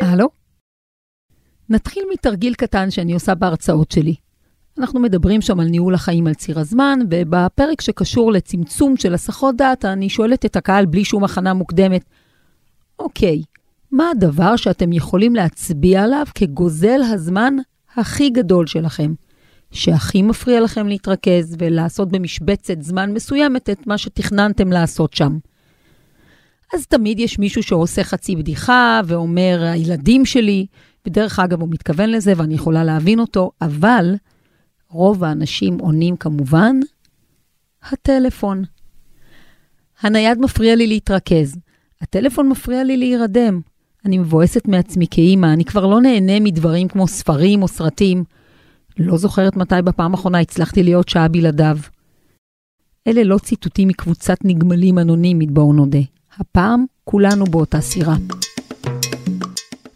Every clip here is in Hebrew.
הלו? נתחיל מתרגיל קטן שאני עושה בהרצאות שלי. אנחנו מדברים שם על ניהול החיים על ציר הזמן, ובפרק שקשור לצמצום של הסחות דעת, אני שואלת את הקהל בלי שום הכנה מוקדמת, אוקיי, מה הדבר שאתם יכולים להצביע עליו כגוזל הזמן הכי גדול שלכם? שהכי מפריע לכם להתרכז ולעשות במשבצת זמן מסוימת את מה שתכננתם לעשות שם. אז תמיד יש מישהו שעושה חצי בדיחה ואומר, הילדים שלי, בדרך אגב, הוא מתכוון לזה ואני יכולה להבין אותו, אבל רוב האנשים עונים כמובן, הטלפון. הנייד מפריע לי להתרכז, הטלפון מפריע לי להירדם. אני מבואסת מעצמי כאימא, אני כבר לא נהנה מדברים כמו ספרים או סרטים. לא זוכרת מתי בפעם האחרונה הצלחתי להיות שעה בלעדיו. אלה לא ציטוטים מקבוצת נגמלים אנונימית, בואו נודה. הפעם כולנו באותה סירה.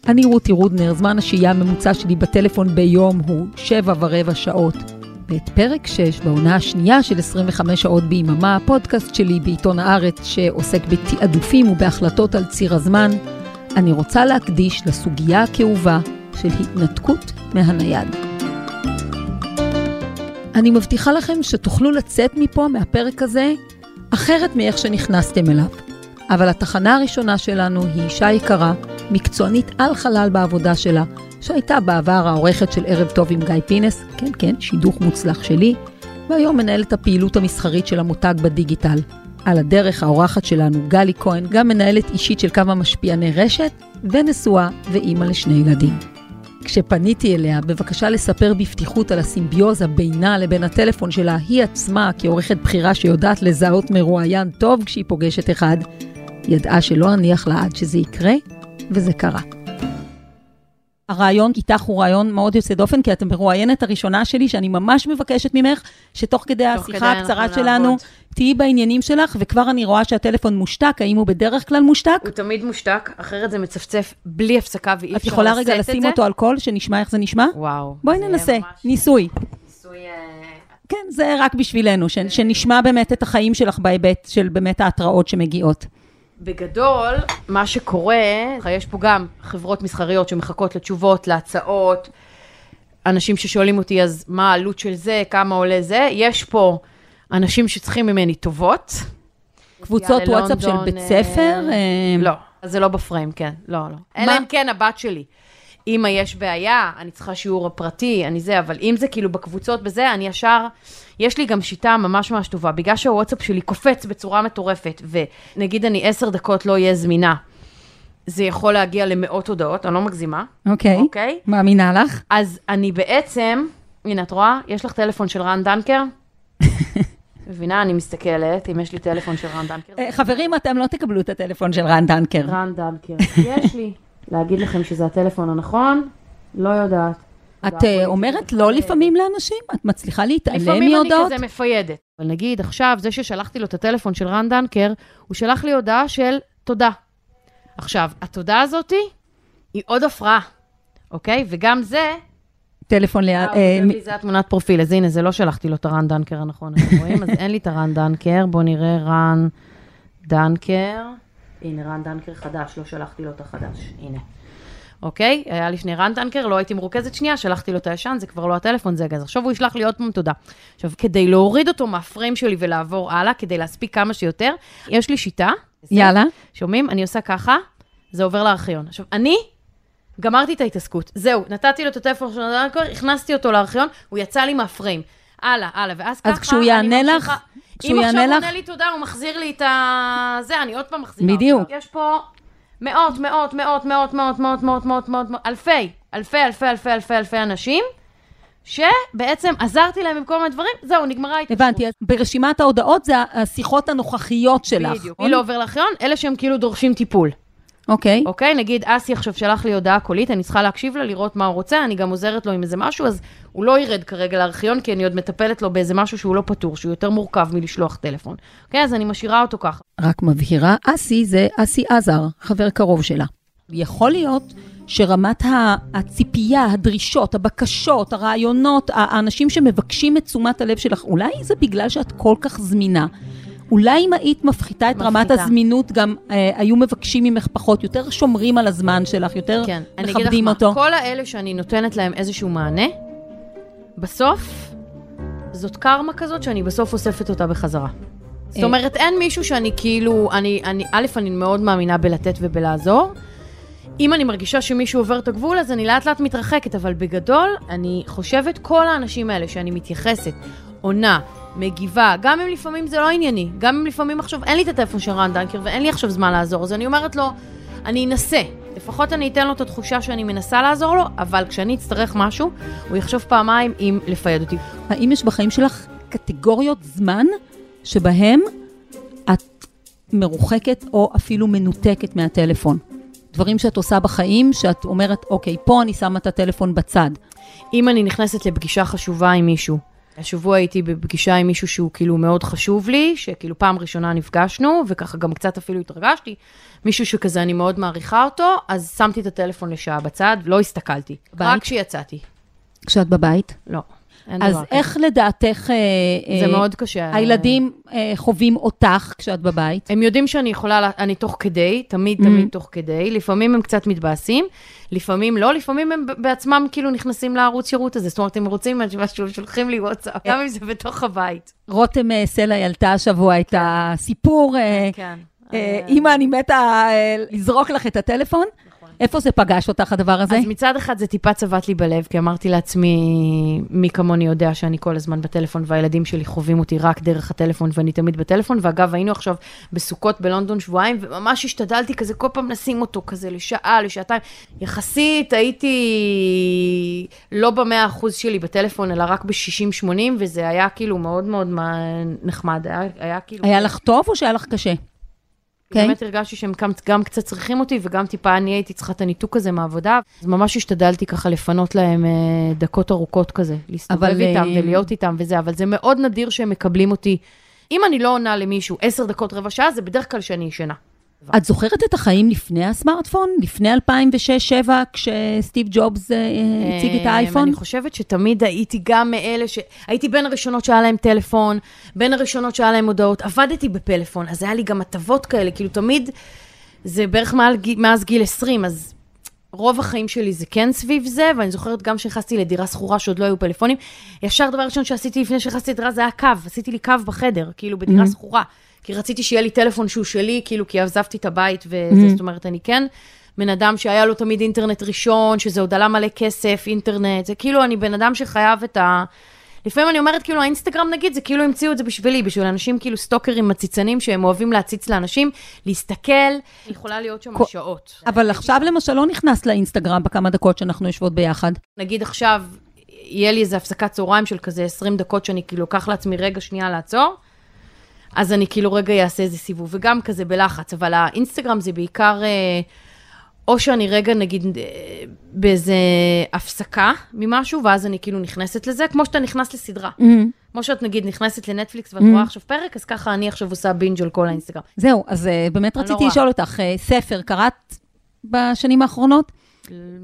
אני רותי רודנר, זמן השהייה הממוצע שלי בטלפון ביום הוא שבע ורבע שעות. ואת פרק 6 בעונה השנייה של 25 שעות ביממה, הפודקאסט שלי בעיתון הארץ שעוסק בתעדופים ובהחלטות על ציר הזמן, אני רוצה להקדיש לסוגיה הכאובה של התנתקות מהנייד. אני מבטיחה לכם שתוכלו לצאת מפה, מהפרק הזה, אחרת מאיך שנכנסתם אליו. אבל התחנה הראשונה שלנו היא אישה יקרה, מקצוענית על חלל בעבודה שלה, שהייתה בעבר העורכת של ערב טוב עם גיא פינס, כן כן, שידוך מוצלח שלי, והיום מנהלת הפעילות המסחרית של המותג בדיגיטל. על הדרך האורחת שלנו, גלי כהן, גם מנהלת אישית של כמה משפיעני רשת, ונשואה ואימא לשני ילדים. כשפניתי אליה בבקשה לספר בפתיחות על הסימביוזה בינה לבין הטלפון שלה, היא עצמה, כעורכת בחירה שיודעת לזהות מרואיין טוב כשהיא פוגשת אחד, ידעה שלא אניח לה עד שזה יקרה, וזה קרה. הרעיון איתך הוא רעיון מאוד יוצא דופן, כי את המרואיינת הראשונה שלי, שאני ממש מבקשת ממך, שתוך כדי השיחה כדי הקצרה שלנו, תהיי בעניינים שלך, וכבר אני רואה שהטלפון מושתק, האם הוא בדרך כלל מושתק? הוא תמיד מושתק, אחרת זה מצפצף בלי הפסקה ואי אפשר לשאת את זה. את יכולה רגע לשים אותו על קול, שנשמע איך זה נשמע? וואו. בואי ננסה, ניסוי. ניסוי... אה, כן, זה רק בשבילנו, שנשמע באמת את החיים שלך בהיבט של באמת ההתראות שמגיעות. בגדול, מה שקורה, יש פה גם חברות מסחריות שמחכות לתשובות, להצעות, אנשים ששואלים אותי, אז מה העלות של זה, כמה עולה זה, יש פה אנשים שצריכים ממני טובות. קבוצות וואטסאפ של בית ספר? אה, אה, לא, זה לא בפריים, כן, לא, לא. אלא אם כן הבת שלי. אמא, יש בעיה, אני צריכה שיעור פרטי, אני זה, אבל אם זה כאילו בקבוצות בזה, אני ישר... יש לי גם שיטה ממש ממש טובה, בגלל שהוואטסאפ שלי קופץ בצורה מטורפת, ונגיד אני עשר דקות לא אהיה זמינה, זה יכול להגיע למאות הודעות, אני לא מגזימה. אוקיי, אוקיי, אוקיי? אוקיי? מאמינה לך. אז אני בעצם, הנה, את רואה? יש לך טלפון של רן דנקר? מבינה, אני מסתכלת, אם יש לי טלפון של רן דנקר. אה, חברים, אתם לא תקבלו את הטלפון של רן דנקר. רן דנקר. יש לי. להגיד לכם שזה הטלפון הנכון? לא יודעת. את אה, אומרת לא לפעמים לאנשים? את מצליחה להתעלם מהודעות? לפעמים אני כזה מפיידת. אבל נגיד, עכשיו, זה ששלחתי לו את הטלפון של רן דנקר, הוא שלח לי הודעה של תודה. עכשיו, התודה הזאתי היא עוד הפרעה, אוקיי? וגם זה... טלפון ליד... אה, אה, זה התמונת פרופיל, אז הנה, זה לא שלחתי לו את הרן דנקר הנכון, אתם רואים? אז אין לי את הרן דנקר, בואו נראה רן דנקר. הנה, רן דנקר חדש, לא שלחתי לו את החדש, הנה. אוקיי? היה לי שני רן טנקר, לא הייתי מרוכזת שנייה, שלחתי לו את הישן, זה כבר לא הטלפון, זה גז. עכשיו הוא ישלח לי עוד פעם תודה. עכשיו, כדי להוריד אותו מהפריים שלי ולעבור הלאה, כדי להספיק כמה שיותר, יש לי שיטה. יאללה. שומעים? אני עושה ככה, זה עובר לארכיון. עכשיו, אני גמרתי את ההתעסקות. זהו, נתתי לו את הטלפון של הדנקר, הכנסתי אותו לארכיון, הוא יצא לי מהפריים. הלאה, הלאה, ואז ככה... אז כשהוא יענה לך, כשהוא יענה לך... אם עכשיו הוא עונה לי תודה, הוא מחזיר לי את ה... זה, אני עוד פעם מחזירה. בדיוק. יש פה מאות, מאות, מאות, מאות, מאות, מאות, מאות, מאות, מאות, אלפי, אלפי, אלפי, אלפי, אלפי, אלפי אנשים, שבעצם עזרתי להם עם כל מיני דברים, זהו, נגמרה התקשרות. הבנתי, ברשימת ההודעות זה השיחות הנוכחיות שלך. בדיוק, מי לא עובר לארכיון? אלה שהם כאילו דורשים טיפול. אוקיי. Okay. אוקיי, okay, נגיד אסי עכשיו שלח לי הודעה קולית, אני צריכה להקשיב לה, לראות מה הוא רוצה, אני גם עוזרת לו עם איזה משהו, אז הוא לא ירד כרגע לארכיון, כי אני עוד מטפלת לו באיזה משהו שהוא לא פתור, שהוא יותר מורכב מלשלוח טלפון. אוקיי, okay, אז אני משאירה אותו ככה. רק מבהירה, אסי זה אסי עזר, חבר קרוב שלה. יכול להיות שרמת הציפייה, הדרישות, הבקשות, הרעיונות, האנשים שמבקשים את תשומת הלב שלך, אולי זה בגלל שאת כל כך זמינה. אולי אם היית מפחיתה את מפחיתה. רמת הזמינות, גם אה, היו מבקשים ממך פחות, יותר שומרים על הזמן שלך, יותר כן, מכבדים אותו. כל האלה שאני נותנת להם איזשהו מענה, בסוף זאת קרמה כזאת שאני בסוף אוספת אותה בחזרה. זאת אה. אומרת, אין מישהו שאני כאילו, אני, אני, א', אני מאוד מאמינה בלתת ובלעזור. אם אני מרגישה שמישהו עובר את הגבול, אז אני לאט לאט מתרחקת, אבל בגדול, אני חושבת כל האנשים האלה שאני מתייחסת, עונה, מגיבה, גם אם לפעמים זה לא ענייני, גם אם לפעמים עכשיו אין לי את הטלפון של רן דנקר ואין לי עכשיו זמן לעזור, אז אני אומרת לו, אני אנסה. לפחות אני אתן לו את התחושה שאני מנסה לעזור לו, אבל כשאני אצטרך משהו, הוא יחשוב פעמיים אם לפייד אותי. האם יש בחיים שלך קטגוריות זמן שבהם את מרוחקת או אפילו מנותקת מהטלפון? דברים שאת עושה בחיים, שאת אומרת, אוקיי, פה אני שמה את הטלפון בצד. אם אני נכנסת לפגישה חשובה עם מישהו, השבוע הייתי בפגישה עם מישהו שהוא כאילו מאוד חשוב לי, שכאילו פעם ראשונה נפגשנו, וככה גם קצת אפילו התרגשתי, מישהו שכזה אני מאוד מעריכה אותו, אז שמתי את הטלפון לשעה בצד, לא הסתכלתי, בית? רק כשיצאתי. כשאת בבית. לא, אין אז דבר כזה. איך לדעתך אה, זה אה, מאוד קשה. הילדים אה, חווים אותך כשאת בבית? הם יודעים שאני יכולה, לה- אני תוך כדי, תמיד תמיד תוך כדי, לפעמים הם קצת מתבאסים, לפעמים לא, לפעמים הם בעצמם כאילו נכנסים לערוץ שירות הזה, זאת אומרת, הם רוצים משהו, שולחים לי וואטסאפ, גם אם זה בתוך הבית. רותם אה, סלע העלתה השבוע את הסיפור, אה, כן. אה, אמא, אני מתה אה, לזרוק לך את הטלפון. איפה זה פגש אותך, הדבר הזה? אז מצד אחד זה טיפה צבט לי בלב, כי אמרתי לעצמי, מי כמוני יודע שאני כל הזמן בטלפון, והילדים שלי חווים אותי רק דרך הטלפון, ואני תמיד בטלפון. ואגב, היינו עכשיו בסוכות בלונדון שבועיים, וממש השתדלתי כזה כל פעם לשים אותו כזה לשעה, לשעתיים. יחסית הייתי לא במאה אחוז שלי בטלפון, אלא רק ב-60-80, וזה היה כאילו מאוד מאוד נחמד. היה, היה כאילו... היה לך טוב או שהיה לך קשה? כן. באמת הרגשתי שהם גם, גם קצת צריכים אותי, וגם טיפה אני הייתי צריכה את הניתוק הזה מהעבודה. אז ממש השתדלתי ככה לפנות להם אה, דקות ארוכות כזה, להסתובב איתם אה, ולהיות איתם וזה, אבל זה מאוד נדיר שהם מקבלים אותי. אם אני לא עונה למישהו עשר דקות, רבע שעה, זה בדרך כלל שאני ישנה. את זוכרת את החיים לפני הסמארטפון? לפני 2006-2007, כשסטיב ג'ובס אה, הציג את אה, האייפון? אני חושבת שתמיד הייתי גם מאלה ש... הייתי בין הראשונות שהיה להם טלפון, בין הראשונות שהיה להם הודעות, עבדתי בפלאפון, אז היה לי גם הטבות כאלה, כאילו תמיד, זה בערך מעל, מאז גיל 20, אז רוב החיים שלי זה כן סביב זה, ואני זוכרת גם כשנכנסתי לדירה שכורה שעוד לא היו פלאפונים, ישר דבר ראשון שעשיתי לפני שנכנסתי לדירה זה היה קו, עשיתי לי קו בחדר, כאילו בדירה Mhm. שכורה, כי רציתי שיהיה לי טלפון שהוא שלי, כאילו כי עזבתי את הבית וזה, Mhm. זאת אומרת, אני כן בן אדם שהיה לו תמיד אינטרנט ראשון, שזה עוד עלה מלא כסף, אינטרנט, זה כאילו אני בן אדם שחייב את ה... לפעמים אני אומרת, כאילו, האינסטגרם נגיד, זה כאילו המציאו את זה בשבילי, בשביל אנשים כאילו סטוקרים מציצנים שהם אוהבים להציץ לאנשים, להסתכל, יכולה להיות שם כל- שעות. אבל עכשיו למשל לא נכנסת לאינסטגרם בכמה דקות שאנחנו יושבות ביחד. נגיד עכשיו, יהיה לי איזה הפסקת צהריים של כזה 20 דקות שאני כאילו אקח לעצמי רגע שנייה לעצור, אז אני כאילו רגע אעשה איזה סיבוב, וגם כזה בלחץ, אבל האינסטגרם זה בעיקר, אה, או שאני רגע נגיד אה, באיזה הפסקה ממשהו, ואז אני כאילו נכנסת לזה, כמו שאתה נכנס לסדרה. כמו שאת נגיד נכנסת לנטפליקס ואת Mm. רואה עכשיו פרק, אז ככה אני עכשיו עושה בינג' על כל האינסטגרם. זהו, אז אה, באמת לא רציתי רואה. לשאול אותך, ספר, קראת בשנים האחרונות?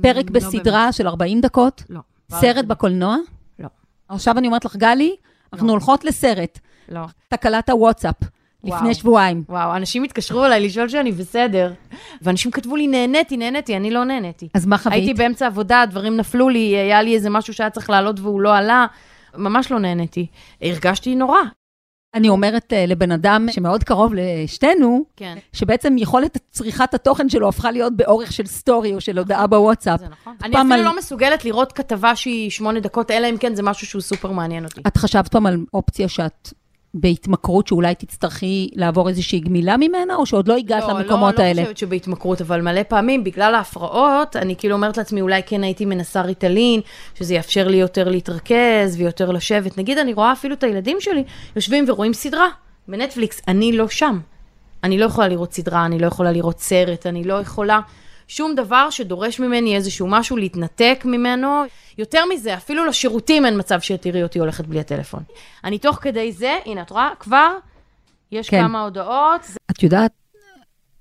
פרק לא בסדרה של 40 דקות? באמת. לא. סרט בקולנוע? לא. עכשיו אני אומרת לך, גלי, אנחנו לא. הולכות לסרט. לא. תקלת הוואטסאפ, וואו. לפני שבועיים. וואו, אנשים התקשרו אליי לשאול שאני בסדר, ואנשים כתבו לי, נהניתי, נהניתי, אני לא נהניתי. אז מה חווית? הייתי באמצע עבודה, דברים נפלו לי, היה לי איזה משהו שהיה צריך לעלות והוא לא עלה, ממש לא נהניתי. הרגשתי נורא. אני אומרת אה, לבן אדם שמאוד קרוב לשתינו, כן, שבעצם יכולת צריכת התוכן שלו הפכה להיות באורך של סטורי או של הודעה בוואטסאפ. זה נכון. אני אפילו על- לא מסוגלת לראות כתבה שהיא שמונה דקות, אלא אם כן זה משהו שהוא סופר מעניין אותי. את חשבת פעם על אופציה שאת בהתמכרות, שאולי תצטרכי לעבור איזושהי גמילה ממנה, או שעוד לא הגעת למקומות לא, האלה? לא חושבת שבהתמכרות, אבל מלא פעמים, בגלל ההפרעות, אני כאילו אומרת לעצמי, אולי כן הייתי מנסה ריטלין, שזה יאפשר לי יותר להתרכז ויותר לשבת. נגיד, אני רואה אפילו את הילדים שלי יושבים ורואים סדרה בנטפליקס, אני לא שם. אני לא יכולה לראות סדרה, אני לא יכולה לראות סרט, אני לא יכולה שום דבר שדורש ממני איזשהו משהו להתנתק ממנו. יותר מזה, אפילו לשירותים אין מצב שתראי אותי הולכת בלי הטלפון. אני תוך כדי זה, הנה, את רואה? כבר יש כן. כמה הודעות, את יודעת,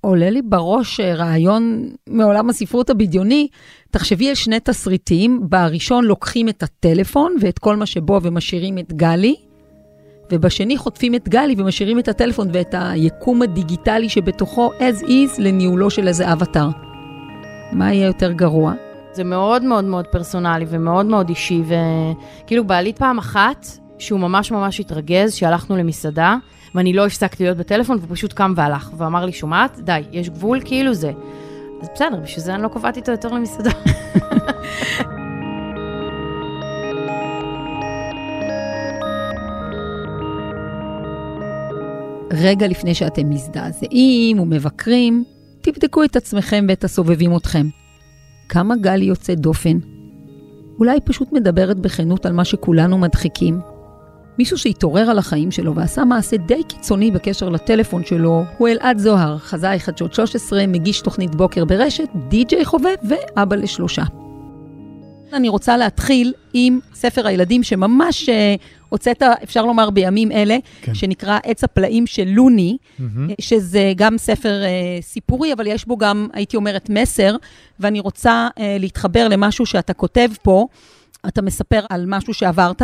עולה לי בראש אה, רעיון מעולם הספרות הבדיוני. תחשבי על שני תסריטים, בראשון לוקחים את הטלפון ואת כל מה שבו ומשאירים את גלי, ובשני חוטפים את גלי ומשאירים את הטלפון ואת היקום הדיגיטלי שבתוכו as is לניהולו של איזה אבטאר. מה יהיה יותר גרוע? זה מאוד מאוד מאוד פרסונלי ומאוד מאוד אישי, וכאילו בעלית פעם אחת, שהוא ממש ממש התרגז, שהלכנו למסעדה, ואני לא הפסקתי להיות בטלפון, והוא פשוט קם והלך, ואמר לי, שומעת? די, יש גבול, כאילו זה. אז בסדר, בשביל זה אני לא קובעת איתו יותר למסעדה. רגע לפני שאתם מזדעזעים ומבקרים, תבדקו את עצמכם ואת הסובבים אתכם. כמה גלי יוצא דופן? אולי פשוט מדברת בכנות על מה שכולנו מדחיקים. מישהו שהתעורר על החיים שלו ועשה מעשה די קיצוני בקשר לטלפון שלו הוא אלעד זוהר, חזאי חדשות 13, מגיש תוכנית בוקר ברשת, די.ג'יי חובב ואבא לשלושה. אני רוצה להתחיל עם ספר הילדים שממש uh, הוצאת, אפשר לומר, בימים אלה, כן. שנקרא עץ הפלאים של לוני, mm-hmm. שזה גם ספר uh, סיפורי, אבל יש בו גם, הייתי אומרת, מסר, ואני רוצה uh, להתחבר למשהו שאתה כותב פה. אתה מספר על משהו שעברת,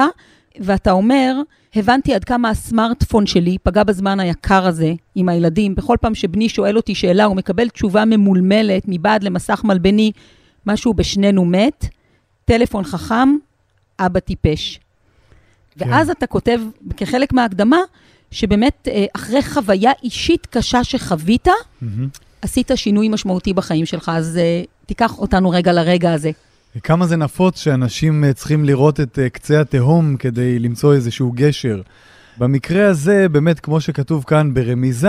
ואתה אומר, הבנתי עד כמה הסמארטפון שלי פגע בזמן היקר הזה עם הילדים. בכל פעם שבני שואל אותי שאלה, הוא מקבל תשובה ממולמלת מבעד למסך מלבני, משהו בשנינו מת. טלפון חכם, אבא טיפש. כן. ואז אתה כותב, כחלק מההקדמה, שבאמת אה, אחרי חוויה אישית קשה שחווית, mm-hmm. עשית שינוי משמעותי בחיים שלך, אז uh, תיקח אותנו רגע לרגע הזה. כמה זה נפוץ שאנשים uh, צריכים לראות את קצה התהום כדי למצוא איזשהו גשר. במקרה הזה, באמת, כמו שכתוב כאן ברמיזה,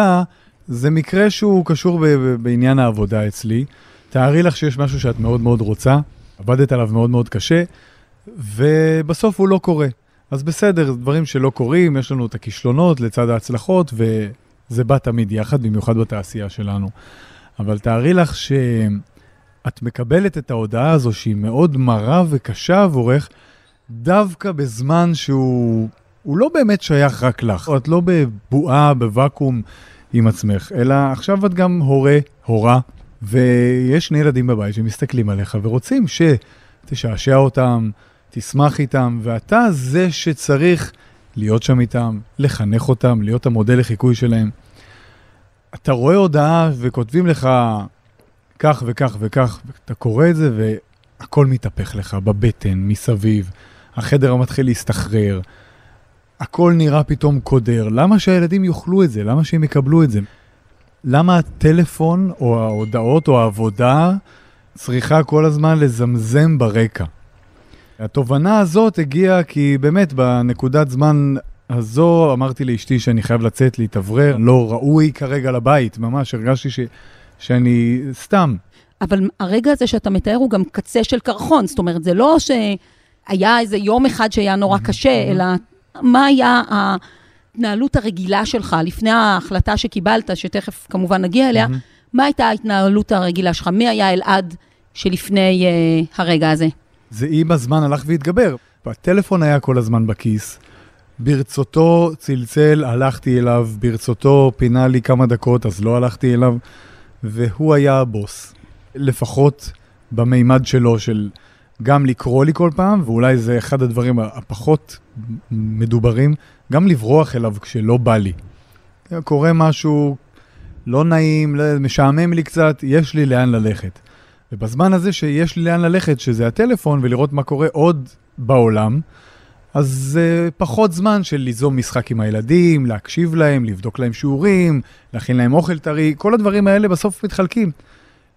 זה מקרה שהוא קשור בעניין העבודה אצלי. תארי לך שיש משהו שאת מאוד מאוד רוצה, עבדת עליו מאוד מאוד קשה, ובסוף הוא לא קורה. אז בסדר, דברים שלא קורים, יש לנו את הכישלונות לצד ההצלחות, וזה בא תמיד יחד, במיוחד בתעשייה שלנו. אבל תארי לך שאת מקבלת את ההודעה הזו, שהיא מאוד מרה וקשה עבורך, דווקא בזמן שהוא לא באמת שייך רק לך. את לא בבועה, בוואקום עם עצמך, אלא עכשיו את גם הורה, הורה, ויש שני ילדים בבית שמסתכלים עליך ורוצים שתשעשע אותם, תשמח איתם, ואתה זה שצריך להיות שם איתם, לחנך אותם, להיות המודל לחיקוי שלהם. אתה רואה הודעה וכותבים לך כך וכך וכך, ואתה קורא את זה והכל מתהפך לך בבטן, מסביב, החדר מתחיל להסתחרר, הכל נראה פתאום קודר. למה שהילדים יאכלו את זה? למה שהם יקבלו את זה? למה הטלפון או ההודעות או העבודה צריכה כל הזמן לזמזם ברקע? התובנה הזאת הגיעה כי באמת בנקודת זמן הזו אמרתי לאשתי שאני חייב לצאת להתאוורר, לא ראוי כרגע לבית, ממש הרגשתי ש... שאני סתם. אבל הרגע הזה שאתה מתאר הוא גם קצה של קרחון, זאת אומרת, זה לא שהיה איזה יום אחד שהיה נורא קשה, אלא מה היה ההתנהלות הרגילה שלך לפני ההחלטה שקיבלת, שתכף כמובן נגיע אליה, מה הייתה ההתנהלות הרגילה שלך? מי היה אלעד שלפני uh, הרגע הזה? זה עם הזמן הלך והתגבר. הטלפון היה כל הזמן בכיס, ברצותו צלצל, הלכתי אליו, ברצותו פינה לי כמה דקות, אז לא הלכתי אליו, והוא היה הבוס. לפחות במימד שלו, של גם לקרוא לי כל פעם, ואולי זה אחד הדברים הפחות מדוברים, גם לברוח אליו כשלא בא לי. קורה משהו לא נעים, משעמם לי קצת, יש לי לאן ללכת. ובזמן הזה שיש לי לאן ללכת, שזה הטלפון, ולראות מה קורה עוד בעולם, אז זה uh, פחות זמן של ליזום משחק עם הילדים, להקשיב להם, לבדוק להם שיעורים, להכין להם אוכל טרי, כל הדברים האלה בסוף מתחלקים.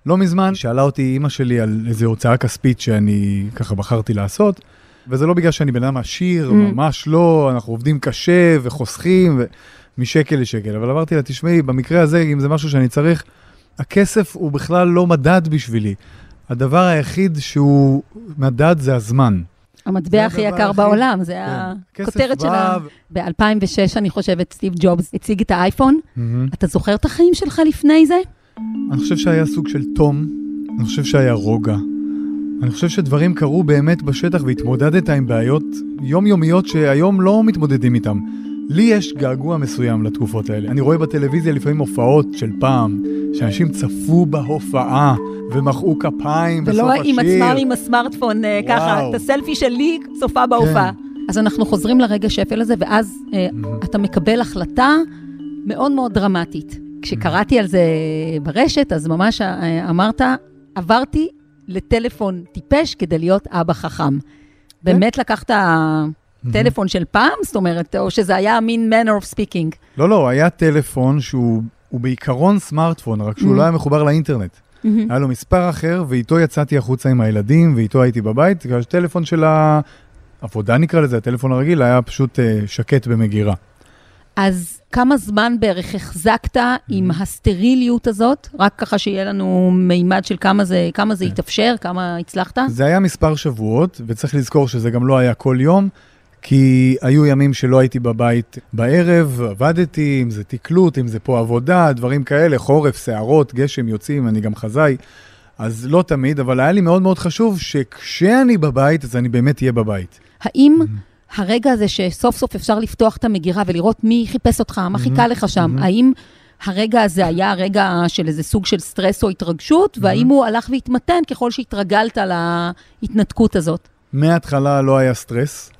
לא מזמן שאלה אותי אימא שלי על איזו הוצאה כספית שאני ככה בחרתי לעשות, וזה לא בגלל שאני בן אדם עשיר, mm. ממש לא, אנחנו עובדים קשה וחוסכים ו... משקל לשקל, אבל אמרתי לה, תשמעי, במקרה הזה, אם זה משהו שאני צריך, הכסף הוא בכלל לא מדד בשבילי. הדבר היחיד שהוא מדד זה הזמן. המטבע הכי יקר הכי... בעולם, זה כן. הכותרת של ה... ב-2006, אני חושבת, סטיב ג'ובס הציג את האייפון. Mm-hmm. אתה זוכר את החיים שלך לפני זה? אני חושב שהיה סוג של תום, אני חושב שהיה רוגע. אני חושב שדברים קרו באמת בשטח והתמודדת עם בעיות יומיומיות שהיום לא מתמודדים איתן. לי יש געגוע מסוים לתקופות האלה. אני רואה בטלוויזיה לפעמים הופעות של פעם, שאנשים צפו בהופעה ומחאו כפיים בסוף השיר. ולא עם עצמם עם הסמארטפון אה, וואו. ככה, את הסלפי שלי צופה בהופעה. כן. אז אנחנו חוזרים לרגע שפל הזה, ואז אה, אתה מקבל החלטה מאוד מאוד דרמטית. כשקראתי על זה ברשת, אז ממש אה, אמרת, עברתי לטלפון טיפש כדי להיות אבא חכם. באמת לקחת טלפון של פעם? זאת אומרת, או שזה היה מין manner of speaking? לא, לא, היה טלפון שהוא הוא בעיקרון סמארטפון, רק שהוא. לא היה מחובר לאינטרנט. היה לו מספר אחר, ואיתו יצאתי החוצה עם הילדים, ואיתו הייתי בבית. הטלפון של העבודה נקרא לזה, הטלפון הרגיל, היה פשוט אה, שקט במגירה. אז כמה זמן בערך החזקת עם הסטריליות הזאת? רק ככה שיהיה לנו מימד של כמה זה, כמה זה התאפשר, כמה הצלחת? זה היה מספר שבועות, וצריך לזכור שזה גם לא היה כל יום, כי היו ימים שלא הייתי בבית בערב, עבדתי, אם זה תקלוט, אם זה פה עבודה, דברים כאלה, חורף, שערות, גשם יוצאים, אני גם חזאי. אז לא תמיד, אבל היה לי מאוד מאוד חשוב שכשאני בבית, אז אני באמת אהיה בבית. האם הרגע הזה שסוף סוף אפשר לפתוח את המגירה ולראות מי חיפש אותך, מה חיכה לך שם, האם הרגע הזה היה רגע של איזה סוג של סטרס או התרגשות, והאם הוא הלך והתמתן ככל שהתרגלת להתנתקות הזאת? מההתחלה לא היה סטרס.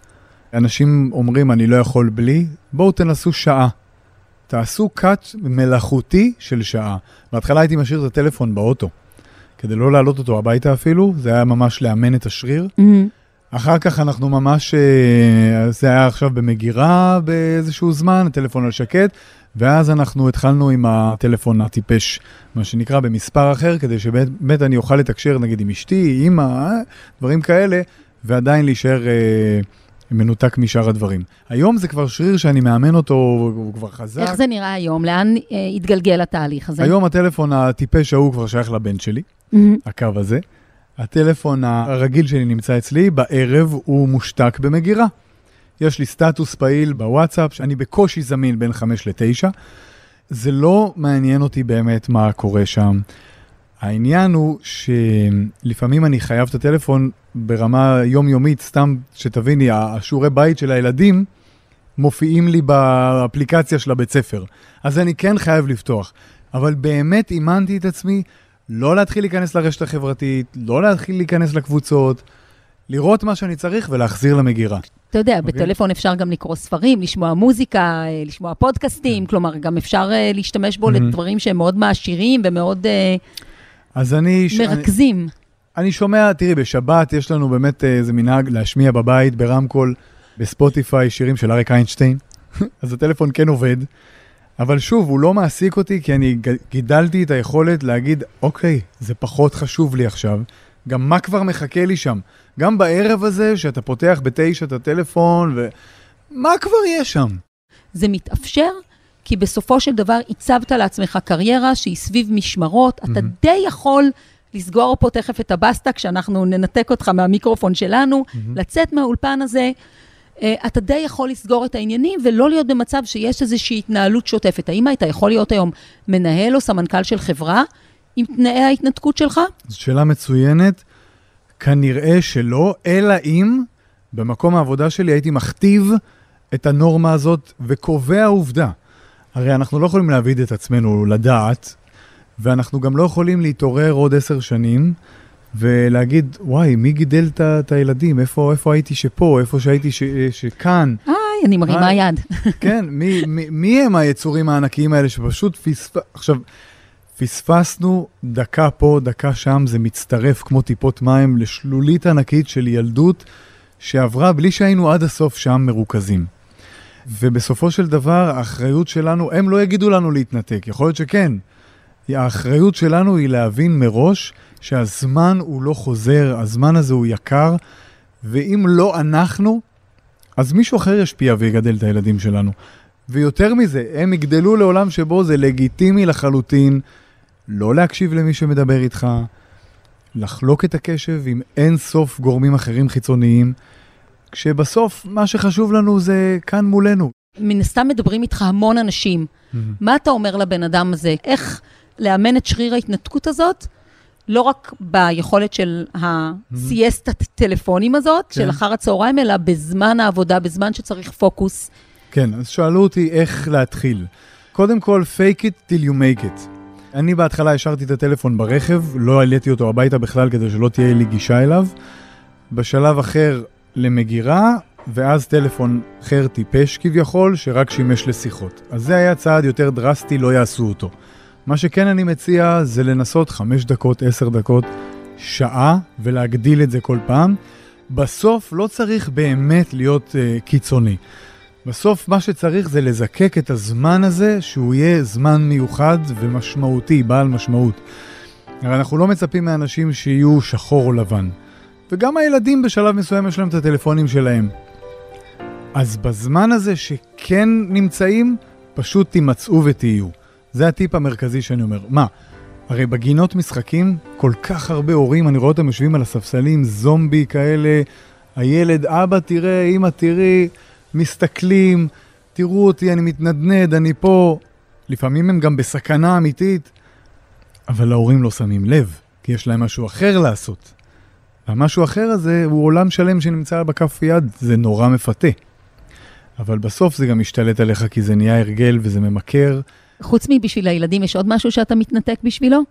אנשים אומרים, אני לא יכול בלי, בואו תנסו שעה. תעשו cut מלאכותי של שעה. בהתחלה הייתי משאיר את הטלפון באוטו, כדי לא להעלות אותו הביתה אפילו, זה היה ממש לאמן את השריר. אחר כך אנחנו ממש, אה, זה היה עכשיו במגירה באיזשהו זמן, הטלפון על שקט, ואז אנחנו התחלנו עם הטלפון הטיפש, מה שנקרא, במספר אחר, כדי שבאמת אני אוכל לתקשר נגיד עם אשתי, אימא, אה, דברים כאלה, ועדיין להישאר אה, מנותק משאר הדברים. היום זה כבר שריר שאני מאמן אותו, הוא כבר חזק. איך זה נראה היום? לאן אה, התגלגל התהליך הזה? היום הטלפון הטיפש ההוא כבר שייך לבן שלי. מהמם. הקו הזה. הטלפון הרגיל שלי נמצא אצלי, בערב הוא מושתק במגירה. יש לי סטטוס פעיל בוואטסאפ, שאני בקושי זמין בין 5 ל-9. זה לא מעניין אותי באמת מה קורה שם. העניין הוא שלפעמים אני חייב את הטלפון ברמה יומיומית, סתם שתביני, השיעורי בית של הילדים מופיעים לי באפליקציה של הבית ספר. אז אני כן חייב לפתוח. אבל באמת אימנתי את עצמי לא להתחיל להיכנס לרשת החברתית, לא להתחיל להיכנס לקבוצות, לראות מה שאני צריך ולהחזיר למגירה. אתה יודע, אוקיי. בטלפון אפשר גם לקרוא ספרים, לשמוע מוזיקה, אה, לשמוע פודקאסטים, כלומר, גם אפשר אה, להשתמש בו כן. מהמם. לדברים שהם מאוד מעשירים ומאוד אה, אז אני... ש- אני, מרכזים. אני שומע, תראי, בשבת יש לנו באמת איזה מנהג להשמיע בבית, ברמקול, בספוטיפיי, שירים של אריק איינשטיין. אז הטלפון כן עובד. אבל שוב, הוא לא מעסיק אותי כי אני גידלתי את היכולת להגיד, אוקיי, זה פחות חשוב לי עכשיו. גם מה כבר מחכה לי שם? גם בערב הזה, שאתה פותח בתשע את הטלפון, ומה כבר יש שם? זה מתאפשר, כי בסופו של דבר הצבת לעצמך קריירה שהיא סביב משמרות, אתה מהמם. די יכול לסגור פה תכף את הבסטה כשאנחנו ננתק אותך מהמיקרופון שלנו, לצאת מהאולפן הזה. אה, אתה די יכול לסגור את העניינים ולא להיות במצב שיש איזושהי התנהלות שוטפת. האם היית יכול להיות היום מנהל או סמנכ"ל של חברה עם תנאי ההתנתקות שלך? זו שאלה מצוינת. כנראה שלא, אלא אם במקום העבודה שלי הייתי מכתיב את הנורמה הזאת וקובע עובדה. הרי אנחנו לא יכולים להעביד את עצמנו לדעת, ואנחנו גם לא יכולים להתעורר עוד עשר שנים ולהגיד, וואי, מי גידל את הילדים? איפה, איפה הייתי שפה? איפה שהייתי ש, שכאן? היי, אני מרימה היי. יד. כן, מי, מי, מי הם היצורים הענקיים האלה שפשוט פספ... עכשיו, פספסנו דקה פה, דקה שם, זה מצטרף כמו טיפות מים לשלולית ענקית של ילדות שעברה בלי שהיינו עד הסוף שם מרוכזים. ובסופו של דבר, האחריות שלנו, הם לא יגידו לנו להתנתק, יכול להיות שכן. האחריות שלנו היא להבין מראש שהזמן הוא לא חוזר, הזמן הזה הוא יקר, ואם לא אנחנו, אז מישהו אחר ישפיע ויגדל את הילדים שלנו. ויותר מזה, הם יגדלו לעולם שבו זה לגיטימי לחלוטין לא להקשיב למי שמדבר איתך, לחלוק את הקשב עם אין סוף גורמים אחרים חיצוניים, כשבסוף מה שחשוב לנו זה כאן מולנו. מן הסתם מדברים איתך המון אנשים. מה אתה אומר לבן אדם הזה? איך לאמן את שריר ההתנתקות הזאת? לא רק ביכולת של הסיאסטת טלפונים הזאת, כן. של אחר הצהריים, אלא בזמן העבודה, בזמן שצריך פוקוס. כן, אז שאלו אותי איך להתחיל. קודם כל, fake it till you make it. אני בהתחלה השארתי את הטלפון ברכב, לא העליתי אותו הביתה בכלל כדי שלא תהיה לי גישה אליו. בשלב אחר למגירה, ואז טלפון אחר טיפש כביכול, שרק שימש לשיחות. אז זה היה צעד יותר דרסטי, לא יעשו אותו. מה שכן אני מציע זה לנסות חמש דקות, עשר דקות, שעה, ולהגדיל את זה כל פעם. בסוף לא צריך באמת להיות uh, קיצוני. בסוף מה שצריך זה לזקק את הזמן הזה, שהוא יהיה זמן מיוחד ומשמעותי, בעל משמעות. הרי אנחנו לא מצפים מאנשים שיהיו שחור או לבן. וגם הילדים בשלב מסוים יש להם את הטלפונים שלהם. אז בזמן הזה שכן נמצאים, פשוט תימצאו ותהיו. זה הטיפ המרכזי שאני אומר. מה, הרי בגינות משחקים, כל כך הרבה הורים, אני רואה אותם יושבים על הספסלים, זומבי כאלה, הילד, אבא תראה, אמא תראי, מסתכלים, תראו אותי, אני מתנדנד, אני פה. לפעמים הם גם בסכנה אמיתית, אבל ההורים לא שמים לב, כי יש להם משהו אחר לעשות. והמשהו אחר הזה הוא עולם שלם שנמצא בכף יד, זה נורא מפתה. אבל בסוף זה גם משתלט עליך כי זה נהיה הרגל וזה ממכר. חוץ מבשביל הילדים, יש עוד משהו שאתה מתנתק בשבילו?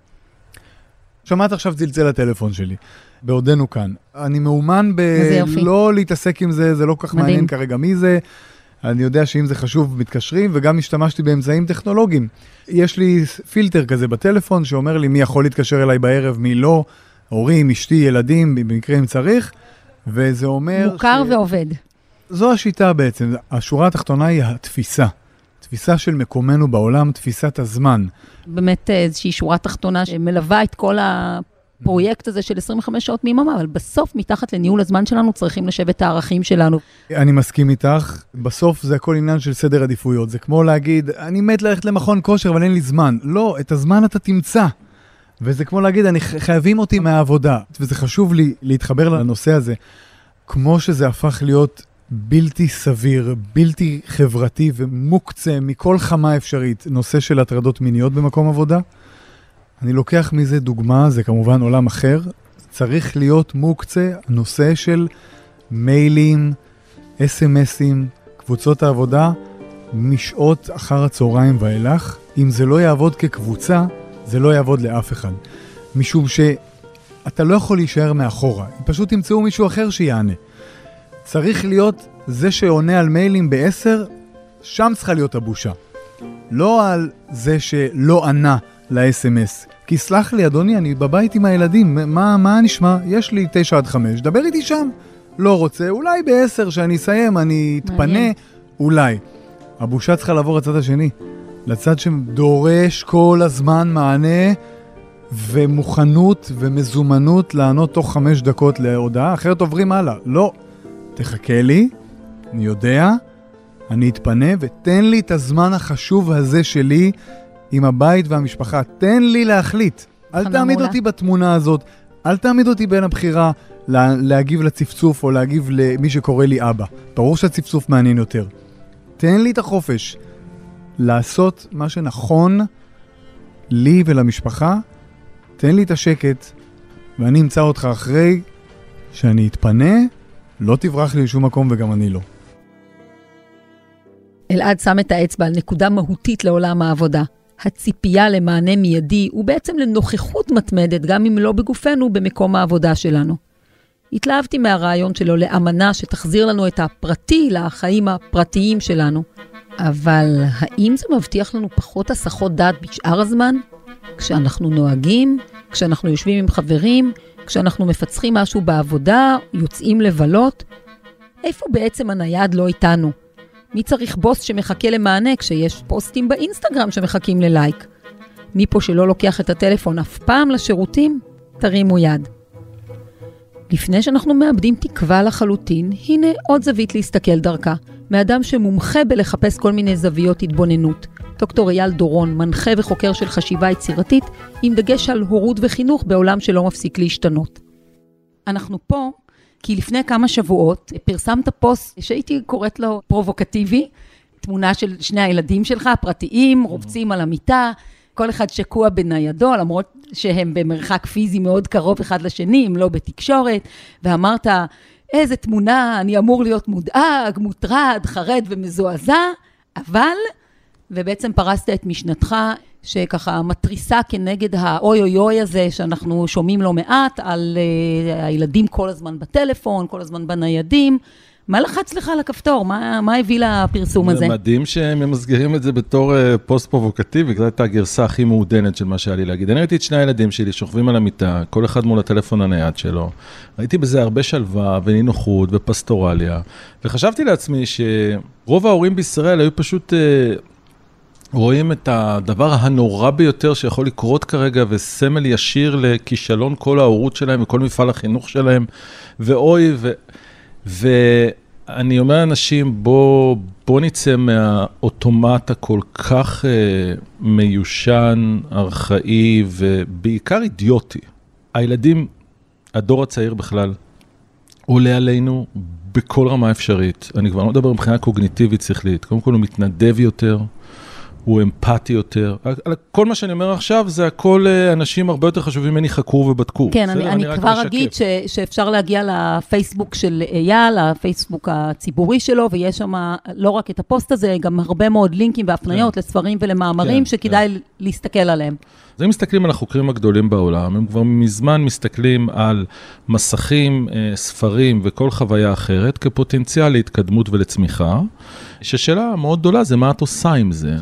שמעת עכשיו צלצל לטלפון שלי, בעודנו כאן. אני מאומן בלא להתעסק עם זה, זה לא כל כך מעניין כרגע מי זה. אני יודע שאם זה חשוב, מתקשרים, וגם השתמשתי באמצעים טכנולוגיים. יש לי פילטר כזה בטלפון שאומר לי מי יכול להתקשר אליי בערב, מי לא, הורים, אשתי, ילדים, במקרה אם צריך, וזה אומר... מוכר ש... ועובד. זו השיטה בעצם. השורה התחתונה היא התפיסה. תפיסה של מקומנו בעולם, תפיסת הזמן. באמת איזושהי שורה תחתונה שמלווה את כל הפרויקט הזה של 25 שעות מיממה, אבל בסוף, מתחת לניהול הזמן שלנו, צריכים לשבת הערכים שלנו. אני מסכים איתך, בסוף זה הכל עניין של סדר עדיפויות. זה כמו להגיד, אני מת ללכת למכון כושר, אבל אין לי זמן. לא, את הזמן אתה תמצא. וזה כמו להגיד, אני חייבים אותי מהעבודה. וזה חשוב לי להתחבר לנושא הזה. כמו שזה הפך להיות בלתי סביר, בלתי חברתי ומוקצה מכל חמה אפשרית, נושא של הטרדות מיניות במקום עבודה. אני לוקח מזה דוגמה, זה כמובן עולם אחר. צריך להיות מוקצה נושא של מיילים, אס.אם.אסים, קבוצות העבודה, משעות אחר הצהריים ואילך. אם זה לא יעבוד כקבוצה, זה לא יעבוד לאף אחד. משום שאתה לא יכול להישאר מאחורה, פשוט תמצאו מישהו אחר שיענה. צריך להיות זה שעונה על מיילים ב-10, שם צריכה להיות הבושה. לא על זה שלא ענה ל-SMS. כי סלח לי, אדוני, אני בבית עם הילדים, מה, מה נשמע? יש לי 9 עד 5, דבר איתי שם. לא רוצה, אולי ב-10 שאני אסיים, אני אתפנה, אולי. הבושה צריכה לעבור לצד השני. לצד שדורש כל הזמן מענה ומוכנות ומזומנות לענות תוך חמש דקות להודעה, אחרת עוברים הלאה. לא. תחכה לי, אני יודע, אני אתפנה ותן לי את הזמן החשוב הזה שלי עם הבית והמשפחה. תן לי להחליט. אל תעמיד. אותי בתמונה הזאת, אל תעמיד אותי בין הבחירה לה, להגיב לצפצוף או להגיב למי שקורא לי אבא. ברור שהצפצוף מעניין יותר. תן לי את החופש לעשות מה שנכון לי ולמשפחה. תן לי את השקט, ואני אמצא אותך אחרי שאני אתפנה לא תברח לי לשום מקום וגם אני לא. אלעד שם את האצבע על נקודה מהותית לעולם העבודה. הציפייה למענה מיידי ובעצם לנוכחות מתמדת, גם אם לא בגופנו, במקום העבודה שלנו. התלהבתי מהרעיון שלו לאמנה שתחזיר לנו את הפרטי לחיים הפרטיים שלנו. אבל האם זה מבטיח לנו פחות הסחות דעת בשאר הזמן? כשאנחנו נוהגים, כשאנחנו יושבים עם חברים, כשאנחנו מפצחים משהו בעבודה, יוצאים לבלות, איפה בעצם הנייד לא איתנו? מי צריך בוס שמחכה למענה כשיש פוסטים באינסטגרם שמחכים ללייק? מי פה שלא לוקח את הטלפון אף פעם לשירותים? תרימו יד. לפני שאנחנו מאבדים תקווה לחלוטין, הנה עוד זווית להסתכל דרכה, מאדם שמומחה בלחפש כל מיני זוויות התבוננות. דוקטור אייל דורון, מנחה וחוקר של חשיבה יצירתית, עם דגש על הורות וחינוך בעולם שלא מפסיק להשתנות. אנחנו פה כי לפני כמה שבועות פרסמת פוסט שהייתי קוראת לו פרובוקטיבי, תמונה של שני הילדים שלך, הפרטיים, רובצים על המיטה, כל אחד שקוע בניידו, למרות שהם במרחק פיזי מאוד קרוב אחד לשני, אם לא בתקשורת, ואמרת, איזה תמונה, אני אמור להיות מודאג, מוטרד, חרד ומזועזע, אבל ובעצם פרסת את משנתך, שככה מתריסה כנגד האוי אוי אוי הזה, שאנחנו שומעים לא מעט, על uh, הילדים כל הזמן בטלפון, כל הזמן בניידים. מה לחץ לך על הכפתור? מה, מה הביא לפרסום הזה? זה מדהים שהם ממסגרים את זה בתור אה, פוסט פרובוקטיבי, זו הייתה הגרסה הכי מעודנת של מה שהיה לי להגיד. אני ראיתי את שני הילדים שלי שוכבים על המיטה, כל אחד מול הטלפון הנייד שלו. ראיתי בזה הרבה שלווה ונינוחות ופסטורליה, וחשבתי לעצמי שרוב ההורים בישראל היו פשוט... אה, רואים את הדבר הנורא ביותר שיכול לקרות כרגע, וסמל ישיר לכישלון כל ההורות שלהם וכל מפעל החינוך שלהם, ואוי, ו... ואני אומר לאנשים, בוא, בוא נצא מהאוטומט הכל כך uh, מיושן, ארכאי ובעיקר אידיוטי. הילדים, הדור הצעיר בכלל, עולה עלינו בכל רמה אפשרית. אני כבר לא מדבר מבחינה קוגניטיבית שכלית. קודם כל הוא מתנדב יותר. הוא אמפתי יותר. כל מה שאני אומר עכשיו זה הכל אה, אנשים הרבה יותר חשובים ממני חקרו ובדקו. כן, אני, אני, אני כבר אגיד ש, שאפשר להגיע לפייסבוק של אייל, לפייסבוק הציבורי שלו, ויש שם לא רק את הפוסט הזה, גם הרבה מאוד לינקים והפניות כן. לספרים ולמאמרים כן, שכדאי כן. להסתכל עליהם. אז אם מסתכלים על החוקרים הגדולים בעולם, הם כבר מזמן מסתכלים על מסכים, אה, ספרים וכל חוויה אחרת כפוטנציאל להתקדמות ולצמיחה, ששאלה מאוד גדולה זה מה את עושה עם זה.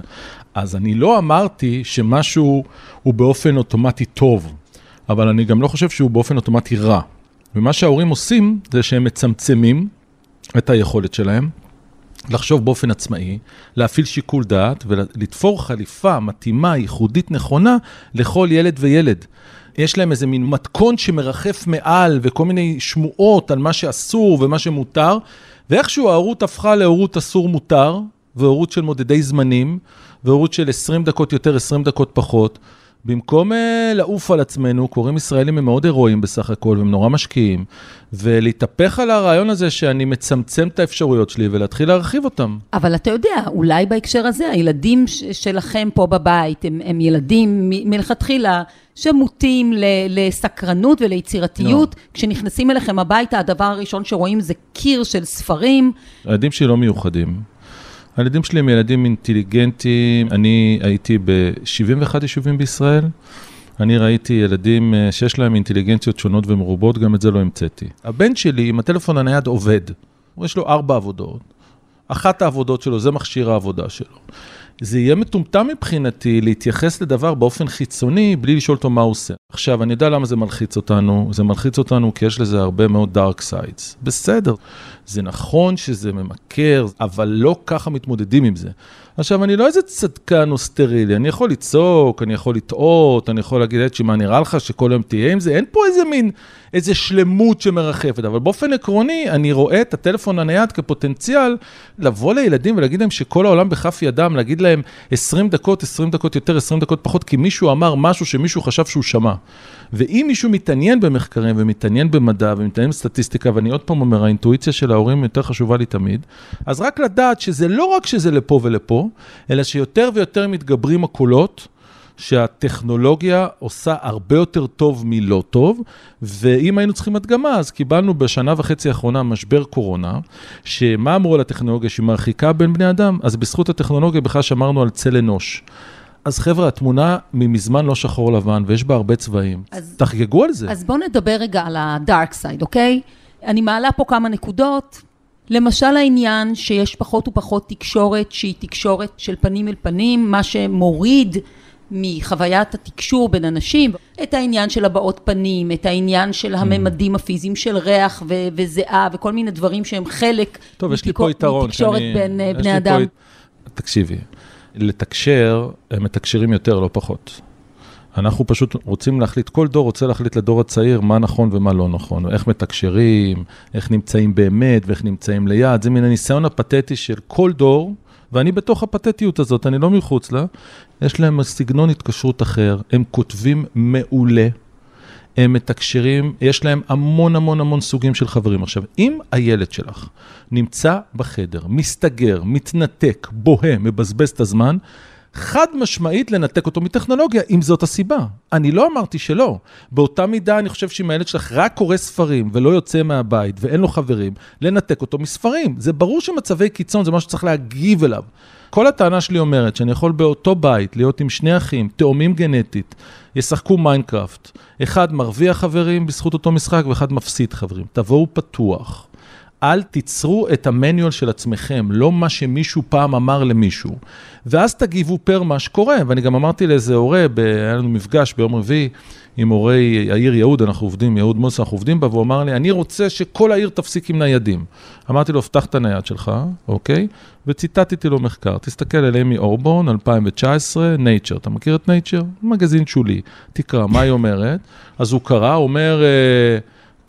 אז אני לא אמרתי שמשהו הוא באופן אוטומטי טוב, אבל אני גם לא חושב שהוא באופן אוטומטי רע. ומה שההורים עושים זה שהם מצמצמים את היכולת שלהם לחשוב באופן עצמאי, להפעיל שיקול דעת ולתפור חליפה מתאימה, ייחודית, נכונה לכל ילד וילד. יש להם איזה מין מתכון שמרחף מעל וכל מיני שמועות על מה שאסור ומה שמותר, ואיכשהו ההורות הפכה להורות אסור מותר, והורות של מודדי זמנים, והורות של 20 דקות יותר, 20 דקות פחות. במקום uh, לעוף על עצמנו, קוראים ישראלים הם מאוד הירואיים בסך הכל, והם נורא משקיעים, ולהתהפך על הרעיון הזה שאני מצמצם את האפשרויות שלי ולהתחיל להרחיב אותם. אבל אתה יודע, אולי בהקשר הזה, הילדים שלכם פה בבית, הם, הם ילדים מלכתחילה שמוטים לסקרנות וליצירתיות. No. לא. כשנכנסים אליכם הביתה, הדבר הראשון שרואים זה קיר של ספרים. הילדים שלי לא מיוחדים. הילדים שלי הם ילדים אינטליגנטים, אני הייתי ב-71 יישובים בישראל. אני ראיתי ילדים אה, שיש להם אינטליגנציות שונות ומרובות, גם את זה לא המצאתי. הבן שלי עם הטלפון הנייד עובד, יש לו ארבע עבודות. אחת העבודות שלו זה מכשיר העבודה שלו. זה יהיה מטומטם מבחינתי להתייחס לדבר באופן חיצוני בלי לשאול אותו מה הוא עושה. עכשיו, אני יודע למה זה מלחיץ אותנו, זה מלחיץ אותנו כי יש לזה הרבה מאוד dark sides. בסדר, זה נכון שזה ממכר, אבל לא ככה מתמודדים עם זה. עכשיו, אני לא איזה צדקן או סטרילי, אני יכול לצעוק, אני יכול לטעות, אני יכול להגיד, אצ'י, מה נראה לך שכל היום תהיה עם זה? אין פה איזה מין, איזה שלמות שמרחפת, אבל באופן עקרוני, אני רואה את הטלפון הנייד כפוטנציאל לבוא לילדים ולהגיד להם שכל העולם בכף ידם, להגיד להם 20 דקות, 20 דקות יותר, 20 דקות פחות, כי מישהו אמר משהו שמישהו חשב שהוא שמע. ואם מישהו מתעניין במחקרים ומתעניין במדע ומתעניין בסטטיסטיקה, ואני עוד פעם אומר, האינטואיציה של ההורים יותר חשובה לי תמיד, אז רק לדעת שזה לא רק שזה לפה ולפה, אלא שיותר ויותר מתגברים הקולות. שהטכנולוגיה עושה הרבה יותר טוב מלא טוב, ואם היינו צריכים הדגמה, אז קיבלנו בשנה וחצי האחרונה משבר קורונה, שמה אמרו על הטכנולוגיה שהיא מרחיקה בין בני אדם? אז בזכות הטכנולוגיה בכלל שמרנו על צל אנוש. אז חבר'ה, התמונה ממזמן לא שחור לבן, ויש בה הרבה צבעים. אז, תחגגו על זה. אז בואו נדבר רגע על הדארק סייד, אוקיי? אני מעלה פה כמה נקודות. למשל העניין שיש פחות ופחות תקשורת שהיא תקשורת של פנים אל פנים, מה שמוריד מחוויית התקשור בין אנשים, את העניין של הבעות פנים, את העניין של הממדים הפיזיים של ריח ו- וזיעה וכל מיני דברים שהם חלק טוב, יש לי פה יתרון. מתקשורת שאני, בין אה, בני אדם. פה... תקשיבי, לתקשר, הם מתקשרים יותר, לא פחות. אנחנו פשוט רוצים להחליט, כל דור רוצה להחליט לדור הצעיר מה נכון ומה לא נכון, איך מתקשרים, איך נמצאים באמת ואיך נמצאים ליד, זה מן הניסיון הפתטי של כל דור, ואני בתוך הפתטיות הזאת, אני לא מחוץ לה, יש להם סגנון התקשרות אחר, הם כותבים מעולה. הם מתקשרים, יש להם המון המון המון סוגים של חברים. עכשיו, אם הילד שלך נמצא בחדר, מסתגר, מתנתק, בוהה, מבזבז את הזמן, חד משמעית לנתק אותו מטכנולוגיה, אם זאת הסיבה. אני לא אמרתי שלא. באותה מידה אני חושב שאם הילד שלך רק קורא ספרים ולא יוצא מהבית ואין לו חברים, לנתק אותו מספרים. זה ברור שמצבי קיצון זה משהו שצריך להגיב אליו. כל הטענה שלי אומרת שאני יכול באותו בית להיות עם שני אחים, תאומים גנטית, ישחקו מיינקראפט. אחד מרוויח חברים בזכות אותו משחק ואחד מפסיד חברים. תבואו פתוח. אל תיצרו את ה manual של עצמכם, לא מה שמישהו פעם אמר למישהו. ואז תגיבו פר מה שקורה. ואני גם אמרתי לאיזה הורה, היה לנו מפגש ביום רביעי עם הורי העיר יהוד, אנחנו עובדים, יהוד מוס, אנחנו עובדים בה, והוא אמר לי, אני רוצה שכל העיר תפסיק עם ניידים. אמרתי לו, פתח את הנייד שלך, אוקיי? וציטטתי לו מחקר. תסתכל על אמי אורבורן, 2019, Nature. אתה מכיר את Nature? מגזין שולי. תקרא, מה היא אומרת? אז הוא קרא, אומר...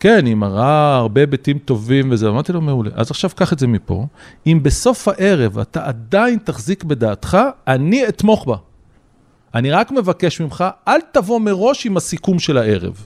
כן, היא מראה הרבה היבטים טובים וזה, אמרתי לו, מעולה. אז עכשיו קח את זה מפה. אם בסוף הערב אתה עדיין תחזיק בדעתך, אני אתמוך בה. אני רק מבקש ממך, אל תבוא מראש עם הסיכום של הערב.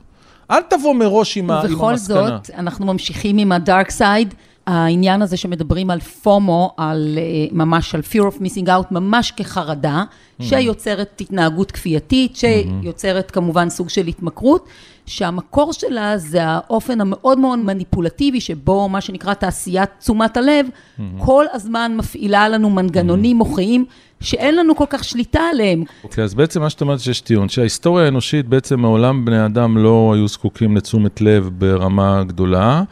אל תבוא מראש עם, עם המסקנה. ובכל זאת, אנחנו ממשיכים עם הדארק סייד. העניין הזה שמדברים על פומו, על אה, ממש על fear of missing out, ממש כחרדה, mm-hmm. שיוצרת התנהגות כפייתית, שיוצרת כמובן סוג של התמכרות, שהמקור שלה זה האופן המאוד מאוד מניפולטיבי, שבו מה שנקרא תעשיית תשומת הלב, mm-hmm. כל הזמן מפעילה לנו מנגנונים mm-hmm. מוחיים. שאין לנו כל כך שליטה עליהם. אוקיי, okay, אז בעצם מה שאת אומרת שיש טיעון, שההיסטוריה האנושית, בעצם מעולם בני אדם לא היו זקוקים לתשומת לב ברמה גדולה,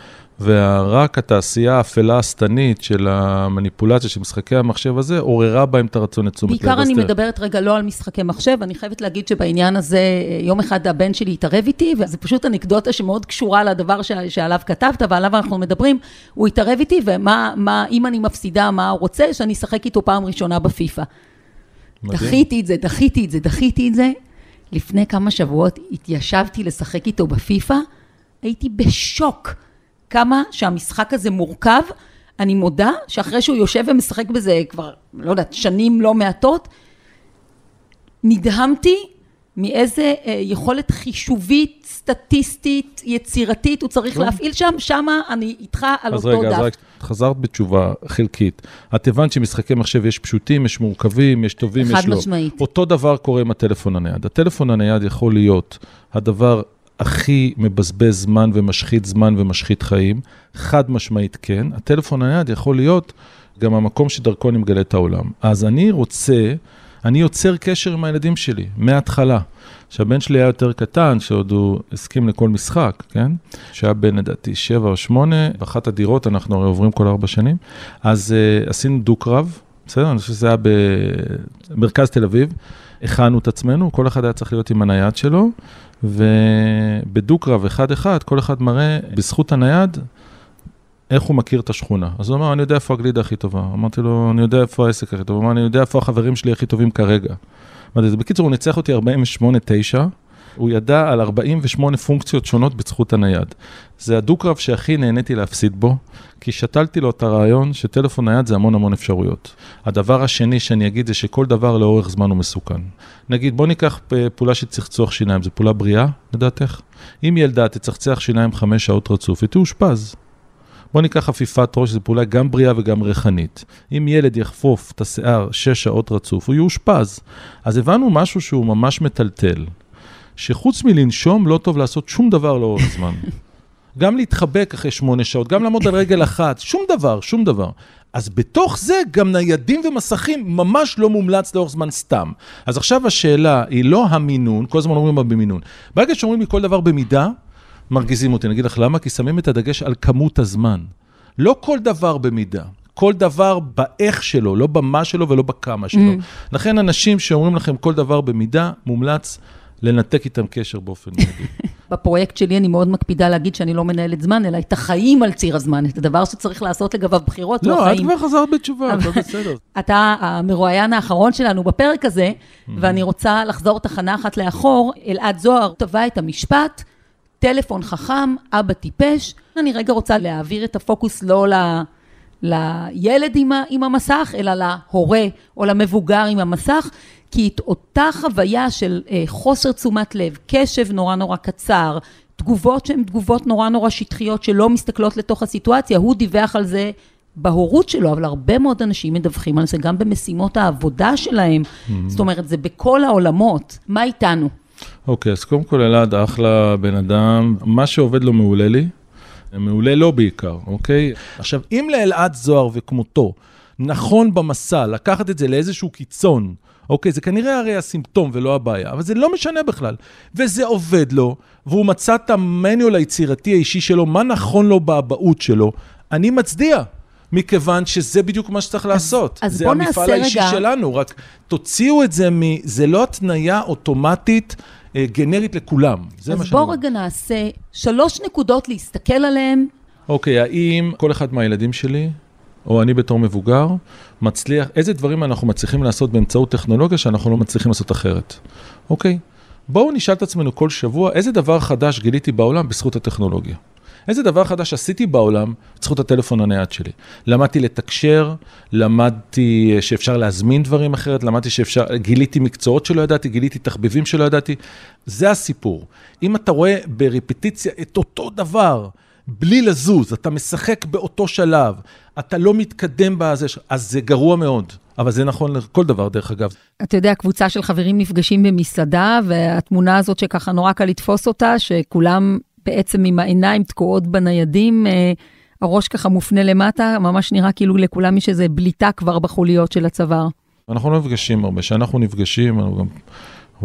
ורק התעשייה האפלה השטנית של המניפולציה של משחקי המחשב הזה, עוררה בהם את הרצון לתשומת לב. בעיקר אני מדברת רגע לא על משחקי מחשב, אני חייבת להגיד שבעניין הזה, יום אחד הבן שלי התערב איתי, וזו פשוט אנקדוטה שמאוד קשורה לדבר שעליו כתבת, ועליו אנחנו מדברים, הוא התערב איתי, ומה, מה, אם אני מפסידה, מה הוא רוצה, שאני אשחק איתו פעם ראשונה בפיפא. דחיתי את זה, דחיתי את זה, דחיתי את זה. לפני כמה שבועות התיישבתי לשחק איתו בפיפא, הייתי בשוק. כמה שהמשחק הזה מורכב. אני מודה שאחרי שהוא יושב ומשחק בזה כבר, לא יודעת, שנים לא מעטות, נדהמתי מאיזה אה, יכולת חישובית, סטטיסטית, יצירתית הוא צריך לא. להפעיל שם, שמה אני איתך על אותו רגע, דף. אז רגע, אז חזרת בתשובה חלקית. את הבנת שמשחקי מחשב יש פשוטים, יש מורכבים, יש טובים, יש לא. חד משמעית. אותו דבר קורה עם הטלפון הנייד. הטלפון הנייד יכול להיות הדבר הכי מבזבז זמן ומשחית זמן ומשחית חיים, חד משמעית כן. הטלפון הנייד יכול להיות גם המקום שדרכו אני מגלה את העולם. אז אני רוצה, אני יוצר קשר עם הילדים שלי, מההתחלה. שהבן שלי היה יותר קטן, שעוד הוא הסכים לכל משחק, כן? שהיה בן, לדעתי, שבע או שמונה, באחת הדירות, אנחנו הרי עוברים כל ארבע שנים, אז uh, עשינו דו-קרב, בסדר? אני חושב שזה היה במרכז תל אביב. הכנו את עצמנו, כל אחד היה צריך להיות עם הנייד שלו, ובדו-קרב אחד-אחד, כל אחד מראה בזכות הנייד איך הוא מכיר את השכונה. אז הוא אמר, אני יודע איפה הגלידה הכי טובה. אמרתי לו, אני יודע איפה העסק הכי טוב. הוא אמר, אני יודע איפה החברים שלי הכי טובים כרגע. בקיצור, הוא ניצח אותי 48-9. הוא ידע על 48 פונקציות שונות בזכות הנייד. זה הדו-קרב שהכי נהניתי להפסיד בו, כי שתלתי לו את הרעיון שטלפון נייד זה המון המון אפשרויות. הדבר השני שאני אגיד זה שכל דבר לאורך זמן הוא מסוכן. נגיד, בוא ניקח פעולה של צחצוח שיניים, זו פעולה בריאה, לדעתך? אם ילדה תצחצח שיניים חמש שעות רצוף, היא תאושפז. בוא ניקח חפיפת ראש, זו פעולה גם בריאה וגם ריחנית. אם ילד יחפוף את השיער שש שעות רצוף, הוא יאושפז. אז הבנו משהו שהוא ממש מטלטל. שחוץ מלנשום לא טוב לעשות שום דבר לאורך זמן. גם להתחבק אחרי שמונה שעות, גם לעמוד על רגל אחת, שום דבר, שום דבר. אז בתוך זה גם ניידים ומסכים ממש לא מומלץ לאורך זמן סתם. אז עכשיו השאלה היא לא המינון, כל הזמן אומרים מה במינון. ברגע שאומרים לי כל דבר במידה, מרגיזים אותי. אני אגיד לך למה? כי שמים את הדגש על כמות הזמן. לא כל דבר במידה. כל דבר באיך שלו, לא במה שלו ולא בכמה שלו. Mm. לכן אנשים שאומרים לכם כל דבר במידה, מומלץ לנתק איתם קשר באופן מיידי. בפרויקט שלי אני מאוד מקפידה להגיד שאני לא מנהלת זמן, אלא את החיים על ציר הזמן, את הדבר שצריך לעשות לגביו בחירות, לא, לא החיים. לא, את כבר חזרת בתשובה, הכל בסדר. אתה המרואיין האחרון שלנו בפרק הזה. ואני רוצה לחזור תחנה אחת לאחור. אלעד זוהר טבע את המשפט, טלפון חכם, אבא טיפש. אני רגע רוצה להעביר את הפוקוס לא ל... לילד עם, עם המסך, אלא להורה או למבוגר עם המסך, כי את אותה חוויה של אה, חוסר תשומת לב, קשב נורא נורא קצר, תגובות שהן תגובות נורא נורא שטחיות שלא מסתכלות לתוך הסיטואציה, הוא דיווח על זה בהורות שלו, אבל הרבה מאוד אנשים מדווחים על זה גם במשימות העבודה שלהם. Mm-hmm. זאת אומרת, זה בכל העולמות. מה איתנו? אוקיי, okay, אז קודם כל אלעד אחלה בן אדם, מה שעובד לו מעולה לי, מעולה לו בעיקר, אוקיי? עכשיו, אם לאלעד זוהר וכמותו נכון במסע לקחת את זה לאיזשהו קיצון, אוקיי, זה כנראה הרי הסימפטום ולא הבעיה, אבל זה לא משנה בכלל. וזה עובד לו, והוא מצא את המניול היצירתי האישי שלו, מה נכון לו באבהות שלו. אני מצדיע. מכיוון שזה בדיוק מה שצריך לעשות. אז זה בוא המפעל נעשה האישי רגע- שלנו, רק תוציאו את זה מ... זה לא התניה אוטומטית אה, גנרית לכולם. זה מה אז שאני בוא אומר. רגע נעשה שלוש נקודות להסתכל עליהן. אוקיי, האם כל אחד מהילדים שלי, או אני בתור מבוגר, מצליח, איזה דברים אנחנו מצליחים לעשות באמצעות טכנולוגיה שאנחנו לא מצליחים לעשות אחרת? אוקיי, בואו נשאל את עצמנו כל שבוע, איזה דבר חדש גיליתי בעולם בזכות הטכנולוגיה? איזה דבר חדש עשיתי בעולם בזכות הטלפון הנייד שלי? למדתי לתקשר, למדתי אה, שאפשר להזמין דברים אחרת, למדתי שאפשר, גיליתי מקצועות שלא ידעתי, גיליתי תחביבים שלא ידעתי. זה הסיפור. אם אתה רואה ברפטיציה את אותו דבר, בלי לזוז, אתה משחק באותו שלב, אתה לא מתקדם בזה, אז זה גרוע מאוד. אבל זה נכון לכל דבר, דרך אגב. אתה יודע, קבוצה של חברים נפגשים במסעדה, והתמונה הזאת שככה נורא קל לתפוס אותה, שכולם בעצם עם העיניים תקועות בניידים, אה, הראש ככה מופנה למטה, ממש נראה כאילו לכולם יש איזו בליטה כבר בחוליות של הצוואר. אנחנו לא נפגשים הרבה, כשאנחנו נפגשים, אנחנו גם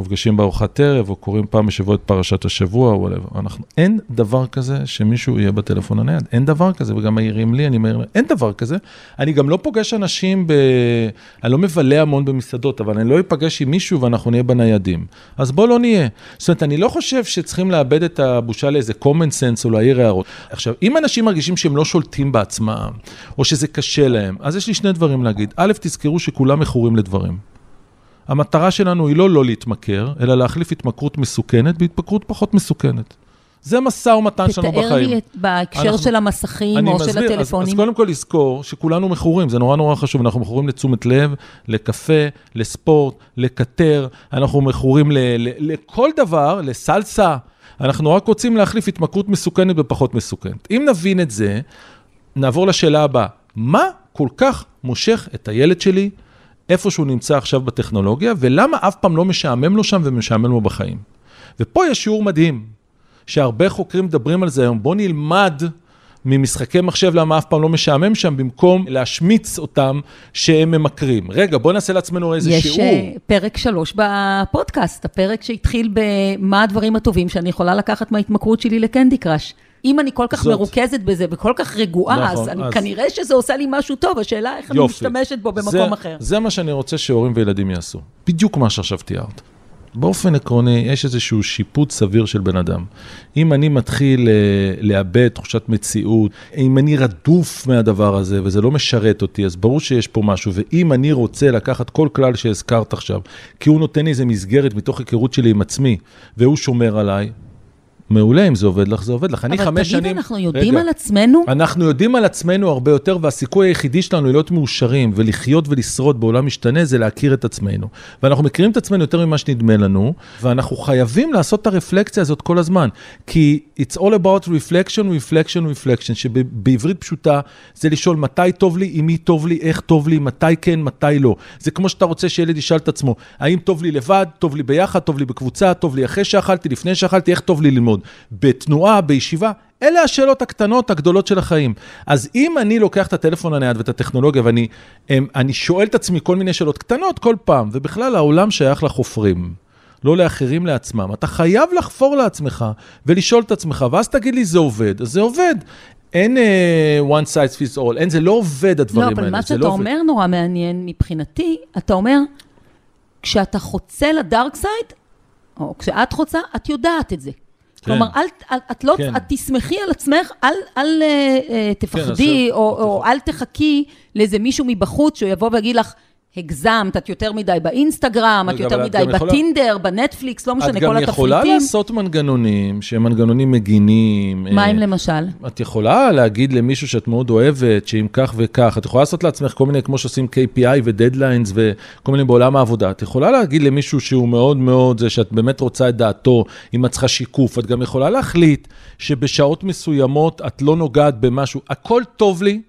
נפגשים בארוחת ערב, או קוראים פעם בשבוע את פרשת השבוע, או whatever. אנחנו, אין דבר כזה שמישהו יהיה בטלפון הנייד, אין דבר כזה, וגם מעירים לי, אני מעיר אין דבר כזה. אני גם לא פוגש אנשים ב... אני לא מבלה המון במסעדות, אבל אני לא אפגש עם מישהו ואנחנו נהיה בניידים. אז בוא לא נהיה. זאת אומרת, אני לא חושב שצריכים לאבד את הבושה לאיזה common sense או להעיר הערות. עכשיו, אם אנשים מרגישים שהם לא שולטים בעצמם, או שזה קשה להם, אז יש לי שני דברים להגיד. א', תזכרו שכולם מכורים לדברים. המטרה שלנו היא לא לא להתמכר, אלא להחליף התמכרות מסוכנת בהתמכרות פחות מסוכנת. זה משא ומתן שלנו בחיים. תתאר לי את- בהקשר אנחנו- של המסכים או של מסביר, אז, הטלפונים. אז קודם כל לזכור שכולנו מכורים, זה נורא נורא חשוב, אנחנו מכורים לתשומת לב, לקפה, לספורט, לקטר, אנחנו מכורים ל, ל, לכל דבר, לסלסה, אנחנו רק רוצים להחליף התמכרות מסוכנת בפחות מסוכנת. אם נבין את זה, נעבור לשאלה הבאה, מה כל כך מושך את הילד שלי איפה שהוא נמצא עכשיו בטכנולוגיה, ולמה אף פעם לא משעמם לו שם ומשעמם לו בחיים? ופה יש שיעור מדהים, שהרבה חוקרים מדברים על זה היום, בוא נלמד ממשחקי מחשב למה אף פעם לא משעמם שם, במקום להשמיץ אותם שהם ממכרים. רגע, בוא נעשה לעצמנו איזה יש שיעור. אה, פרק שלוש בפודקאסט, הפרק שהתחיל במה הדברים הטובים שאני יכולה לקחת מההתמכרות שלי לקנדי קראש. אם אני כל כך זאת. מרוכזת בזה וכל כך רגועה, נכון, אז אני- אז- כנראה שזה עושה לי משהו טוב, השאלה איך אני יופי. משתמשת בו במקום זה, אחר. זה מה שאני רוצה שהורים וילדים יעשו. בדיוק מה שעכשיו תיארת. באופן עקרוני, יש איזשהו שיפוט סביר של בן אדם. אם אני מתחיל אה, לאבד תחושת מציאות, אם אני רדוף מהדבר הזה וזה לא משרת אותי, אז ברור שיש פה משהו. ואם אני רוצה לקחת כל כלל שהזכרת עכשיו, כי הוא נותן לי איזה מסגרת מתוך היכרות שלי עם עצמי, והוא שומר עליי, מעולה, אם זה עובד לך, זה עובד לך. אני אבל חמש תגיד, שנים... אנחנו יודעים רגע. על עצמנו? אנחנו יודעים על עצמנו הרבה יותר, והסיכוי היחידי שלנו להיות מאושרים ולחיות ולשרוד בעולם משתנה זה להכיר את עצמנו. ואנחנו מכירים את עצמנו יותר ממה שנדמה לנו, ואנחנו חייבים לעשות את הרפלקציה הזאת כל הזמן. כי it's all about reflection, reflection, reflection, שבעברית פשוטה זה לשאול מתי טוב לי, עם מי טוב לי, איך טוב לי, מתי כן, מתי לא. זה כמו שאתה רוצה שילד ישאל את עצמו, האם טוב לי לבד, טוב לי ביחד, טוב לי בקבוצה, טוב לי אחרי שאכלתי, לפני שאכלתי, איך טוב לי ללמוד. בתנועה, בישיבה, אלה השאלות הקטנות, הגדולות של החיים. אז אם אני לוקח את הטלפון הנייד ואת הטכנולוגיה ואני הם, אני שואל את עצמי כל מיני שאלות קטנות כל פעם, ובכלל העולם שייך לחופרים. לא לאחרים לעצמם. אתה חייב לחפור לעצמך ולשאול את עצמך, ואז תגיד לי, זה עובד. אז זה עובד. אין uh, one size fits all, אין, זה לא עובד הדברים לא, האלה. אבל מה זה שאתה לא עובד. אומר נורא מעניין מבחינתי, אתה אומר, כשאתה חוצה לדארק סייד, או כשאת חוצה, את יודעת את זה. כלומר, אל, אל, את לא, כן. את תסמכי על עצמך, אל, אל אה, אה, תפחדי, עכשיו- או, או אל תחכי לאיזה מישהו מבחוץ שהוא יבוא ויגיד לך, הגזמת, את יותר מדי באינסטגרם, את יותר את מדי גם יכולה- בטינדר, בנטפליקס, לא משנה, את כל גם התפריטים. יכולה לעשות מנגנונים שהם מנגנונים מגינים. מה אה, אם למשל? את יכולה להגיד למישהו שאת מאוד אוהבת, שאם כך וכך, את יכולה לעשות לעצמך כל מיני, כמו שעושים KPI ודדליינס וכל מיני בעולם העבודה. את יכולה להגיד למישהו שהוא מאוד מאוד, זה שאת באמת רוצה את דעתו, אם את צריכה שיקוף, את גם יכולה להחליט שבשעות מסוימות את לא נוגעת במשהו. הכל טוב לי,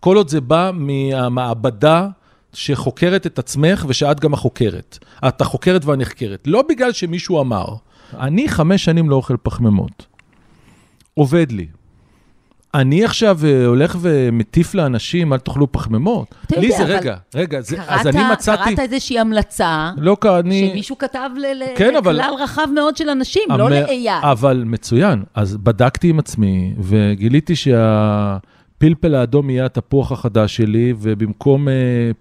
כל עוד זה בא מהמעבדה. שחוקרת את עצמך ושאת גם החוקרת. את החוקרת והנחקרת. לא בגלל שמישהו אמר. אני חמש שנים לא אוכל פחמימות. עובד לי. אני עכשיו אה, הולך ומטיף לאנשים, אל תאכלו פחמימות. אתה לי יודע, זה, אבל רגע, רגע, זה, קראת, אז אני מצאתי... קראת איזושהי המלצה, לא, אני... שמישהו כתב ל- כן, אבל- לכלל רחב מאוד של אנשים, לא לאייל. אבל מצוין. אז בדקתי עם עצמי, וגיליתי הפלפל האדום יהיה התפוח החדש שלי, ובמקום uh,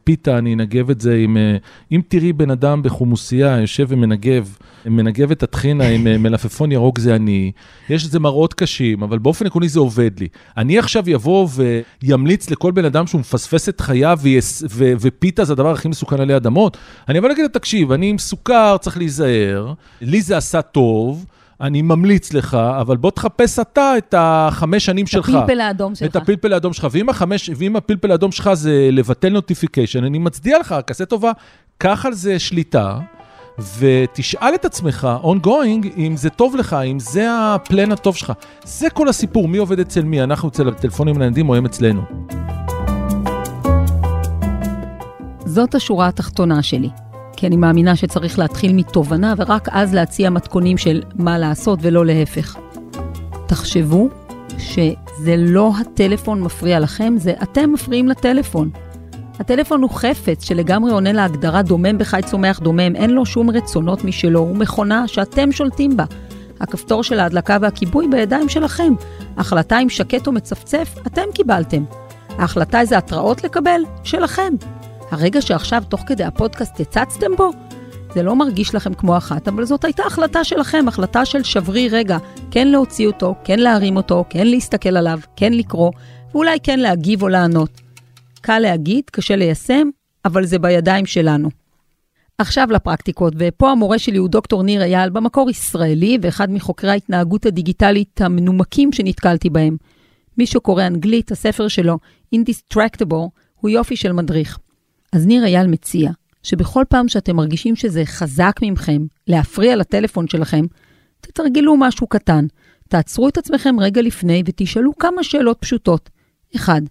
פיתה אני אנגב את זה עם... Uh, אם תראי בן אדם בחומוסייה יושב ומנגב, מנגב את הטחינה עם uh, מלפפון ירוק זה אני, יש לזה מראות קשים, אבל באופן עקרוני זה עובד לי. אני עכשיו יבוא וימליץ לכל בן אדם שהוא מפספס את חייו ויס, ו, ופיתה זה הדבר הכי מסוכן עלי אדמות, אני אבוא להגיד לו, תקשיב, אני עם סוכר, צריך להיזהר, לי זה עשה טוב. אני ממליץ לך, אבל בוא תחפש אתה את החמש שנים שלך. את הפלפל האדום שלך. את הפלפל האדום שלך. ואם, החמש, ואם הפלפל האדום שלך זה לבטל notification, אני מצדיע לך, כזה טובה, קח על זה שליטה, ותשאל את עצמך, ongoing, אם זה טוב לך, אם זה ה plan הטוב שלך. זה כל הסיפור, מי עובד אצל מי, אנחנו אצל הטלפונים לילדים או הם אצלנו. זאת השורה התחתונה שלי. כי אני מאמינה שצריך להתחיל מתובנה ורק אז להציע מתכונים של מה לעשות ולא להפך. תחשבו שזה לא הטלפון מפריע לכם, זה אתם מפריעים לטלפון. הטלפון הוא חפץ שלגמרי עונה להגדרה דומם בחי צומח דומם, אין לו שום רצונות משלו, הוא מכונה שאתם שולטים בה. הכפתור של ההדלקה והכיבוי בידיים שלכם. החלטה אם שקט או מצפצף, אתם קיבלתם. ההחלטה איזה התראות לקבל, שלכם. הרגע שעכשיו, תוך כדי הפודקאסט, הצצתם בו, זה לא מרגיש לכם כמו אחת, אבל זאת הייתה החלטה שלכם, החלטה של שברי רגע, כן להוציא אותו, כן להרים אותו, כן להסתכל עליו, כן לקרוא, ואולי כן להגיב או לענות. קל להגיד, קשה ליישם, אבל זה בידיים שלנו. עכשיו לפרקטיקות, ופה המורה שלי הוא דוקטור ניר אייל, במקור ישראלי, ואחד מחוקרי ההתנהגות הדיגיטלית המנומקים שנתקלתי בהם. מי שקורא אנגלית, הספר שלו, Indistractable, הוא יופי של מדריך. אז ניר אייל מציע שבכל פעם שאתם מרגישים שזה חזק ממכם להפריע לטלפון שלכם, תתרגלו משהו קטן. תעצרו את עצמכם רגע לפני ותשאלו כמה שאלות פשוטות. 1.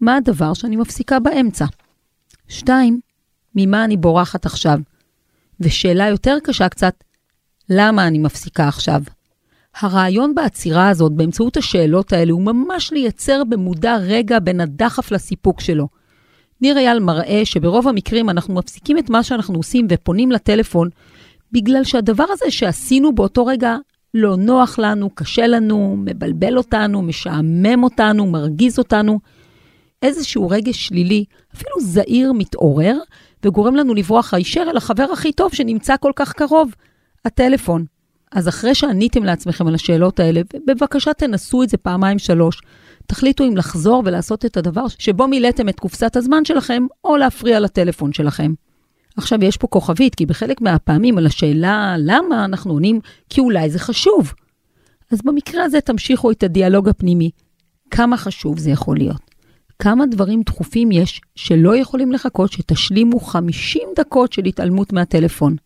מה הדבר שאני מפסיקה באמצע? 2. ממה אני בורחת עכשיו? ושאלה יותר קשה קצת, למה אני מפסיקה עכשיו? הרעיון בעצירה הזאת, באמצעות השאלות האלה, הוא ממש לייצר במודע רגע בין הדחף לסיפוק שלו. ניר אייל מראה שברוב המקרים אנחנו מפסיקים את מה שאנחנו עושים ופונים לטלפון, בגלל שהדבר הזה שעשינו באותו רגע לא נוח לנו, קשה לנו, מבלבל אותנו, משעמם אותנו, מרגיז אותנו. איזשהו רגש שלילי, אפילו זעיר, מתעורר, וגורם לנו לברוח הישר אל החבר הכי טוב שנמצא כל כך קרוב, הטלפון. אז אחרי שעניתם לעצמכם על השאלות האלה, בבקשה תנסו את זה פעמיים שלוש. תחליטו אם לחזור ולעשות את הדבר שבו מילאתם את קופסת הזמן שלכם, או להפריע לטלפון שלכם. עכשיו, יש פה כוכבית, כי בחלק מהפעמים על השאלה למה אנחנו עונים, כי אולי זה חשוב. אז במקרה הזה תמשיכו את הדיאלוג הפנימי. כמה חשוב זה יכול להיות? כמה דברים דחופים יש שלא יכולים לחכות שתשלימו 50 דקות של התעלמות מהטלפון.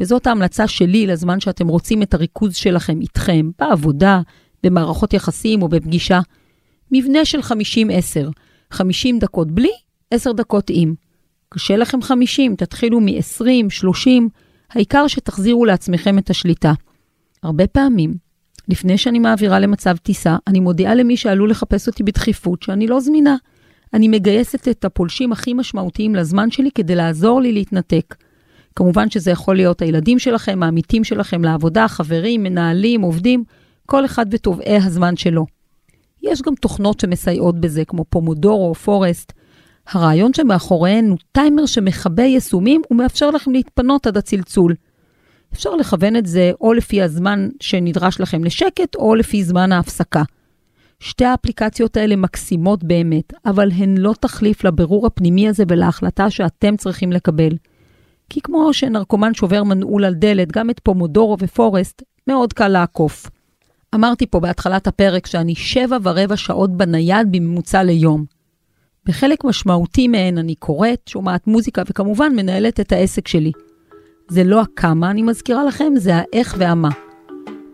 וזאת ההמלצה שלי לזמן שאתם רוצים את הריכוז שלכם איתכם, בעבודה, במערכות יחסים או בפגישה. מבנה של 50-10, 50 דקות בלי, 10 דקות עם. קשה לכם 50, תתחילו מ-20, 30, העיקר שתחזירו לעצמכם את השליטה. הרבה פעמים, לפני שאני מעבירה למצב טיסה, אני מודיעה למי שעלול לחפש אותי בדחיפות שאני לא זמינה. אני מגייסת את הפולשים הכי משמעותיים לזמן שלי כדי לעזור לי להתנתק. כמובן שזה יכול להיות הילדים שלכם, העמיתים שלכם לעבודה, חברים, מנהלים, עובדים, כל אחד ותובעי הזמן שלו. יש גם תוכנות שמסייעות בזה, כמו פומודורו או פורסט. הרעיון שמאחוריהן הוא טיימר שמכבה יישומים ומאפשר לכם להתפנות עד הצלצול. אפשר לכוון את זה או לפי הזמן שנדרש לכם לשקט, או לפי זמן ההפסקה. שתי האפליקציות האלה מקסימות באמת, אבל הן לא תחליף לבירור הפנימי הזה ולהחלטה שאתם צריכים לקבל. כי כמו שנרקומן שובר מנעול על דלת, גם את פומודורו ופורסט מאוד קל לעקוף. אמרתי פה בהתחלת הפרק שאני שבע ורבע שעות בנייד בממוצע ליום. בחלק משמעותי מהן אני קוראת, שומעת מוזיקה וכמובן מנהלת את העסק שלי. זה לא הכמה, אני מזכירה לכם, זה האיך והמה.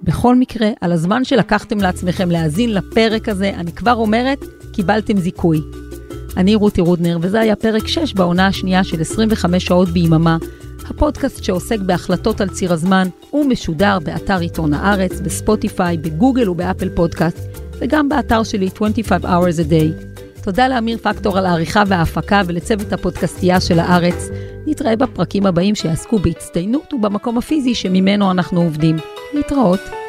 בכל מקרה, על הזמן שלקחתם לעצמכם להאזין לפרק הזה, אני כבר אומרת, קיבלתם זיכוי. אני רותי רודנר, וזה היה פרק 6 בעונה השנייה של 25 שעות ביממה, הפודקאסט שעוסק בהחלטות על ציר הזמן, הוא משודר באתר עיתון הארץ, בספוטיפיי, בגוגל ובאפל פודקאסט, וגם באתר שלי 25 hours a day. תודה לאמיר פקטור על העריכה וההפקה ולצוות הפודקאסטייה של הארץ. נתראה בפרקים הבאים שיעסקו בהצטיינות ובמקום הפיזי שממנו אנחנו עובדים. להתראות.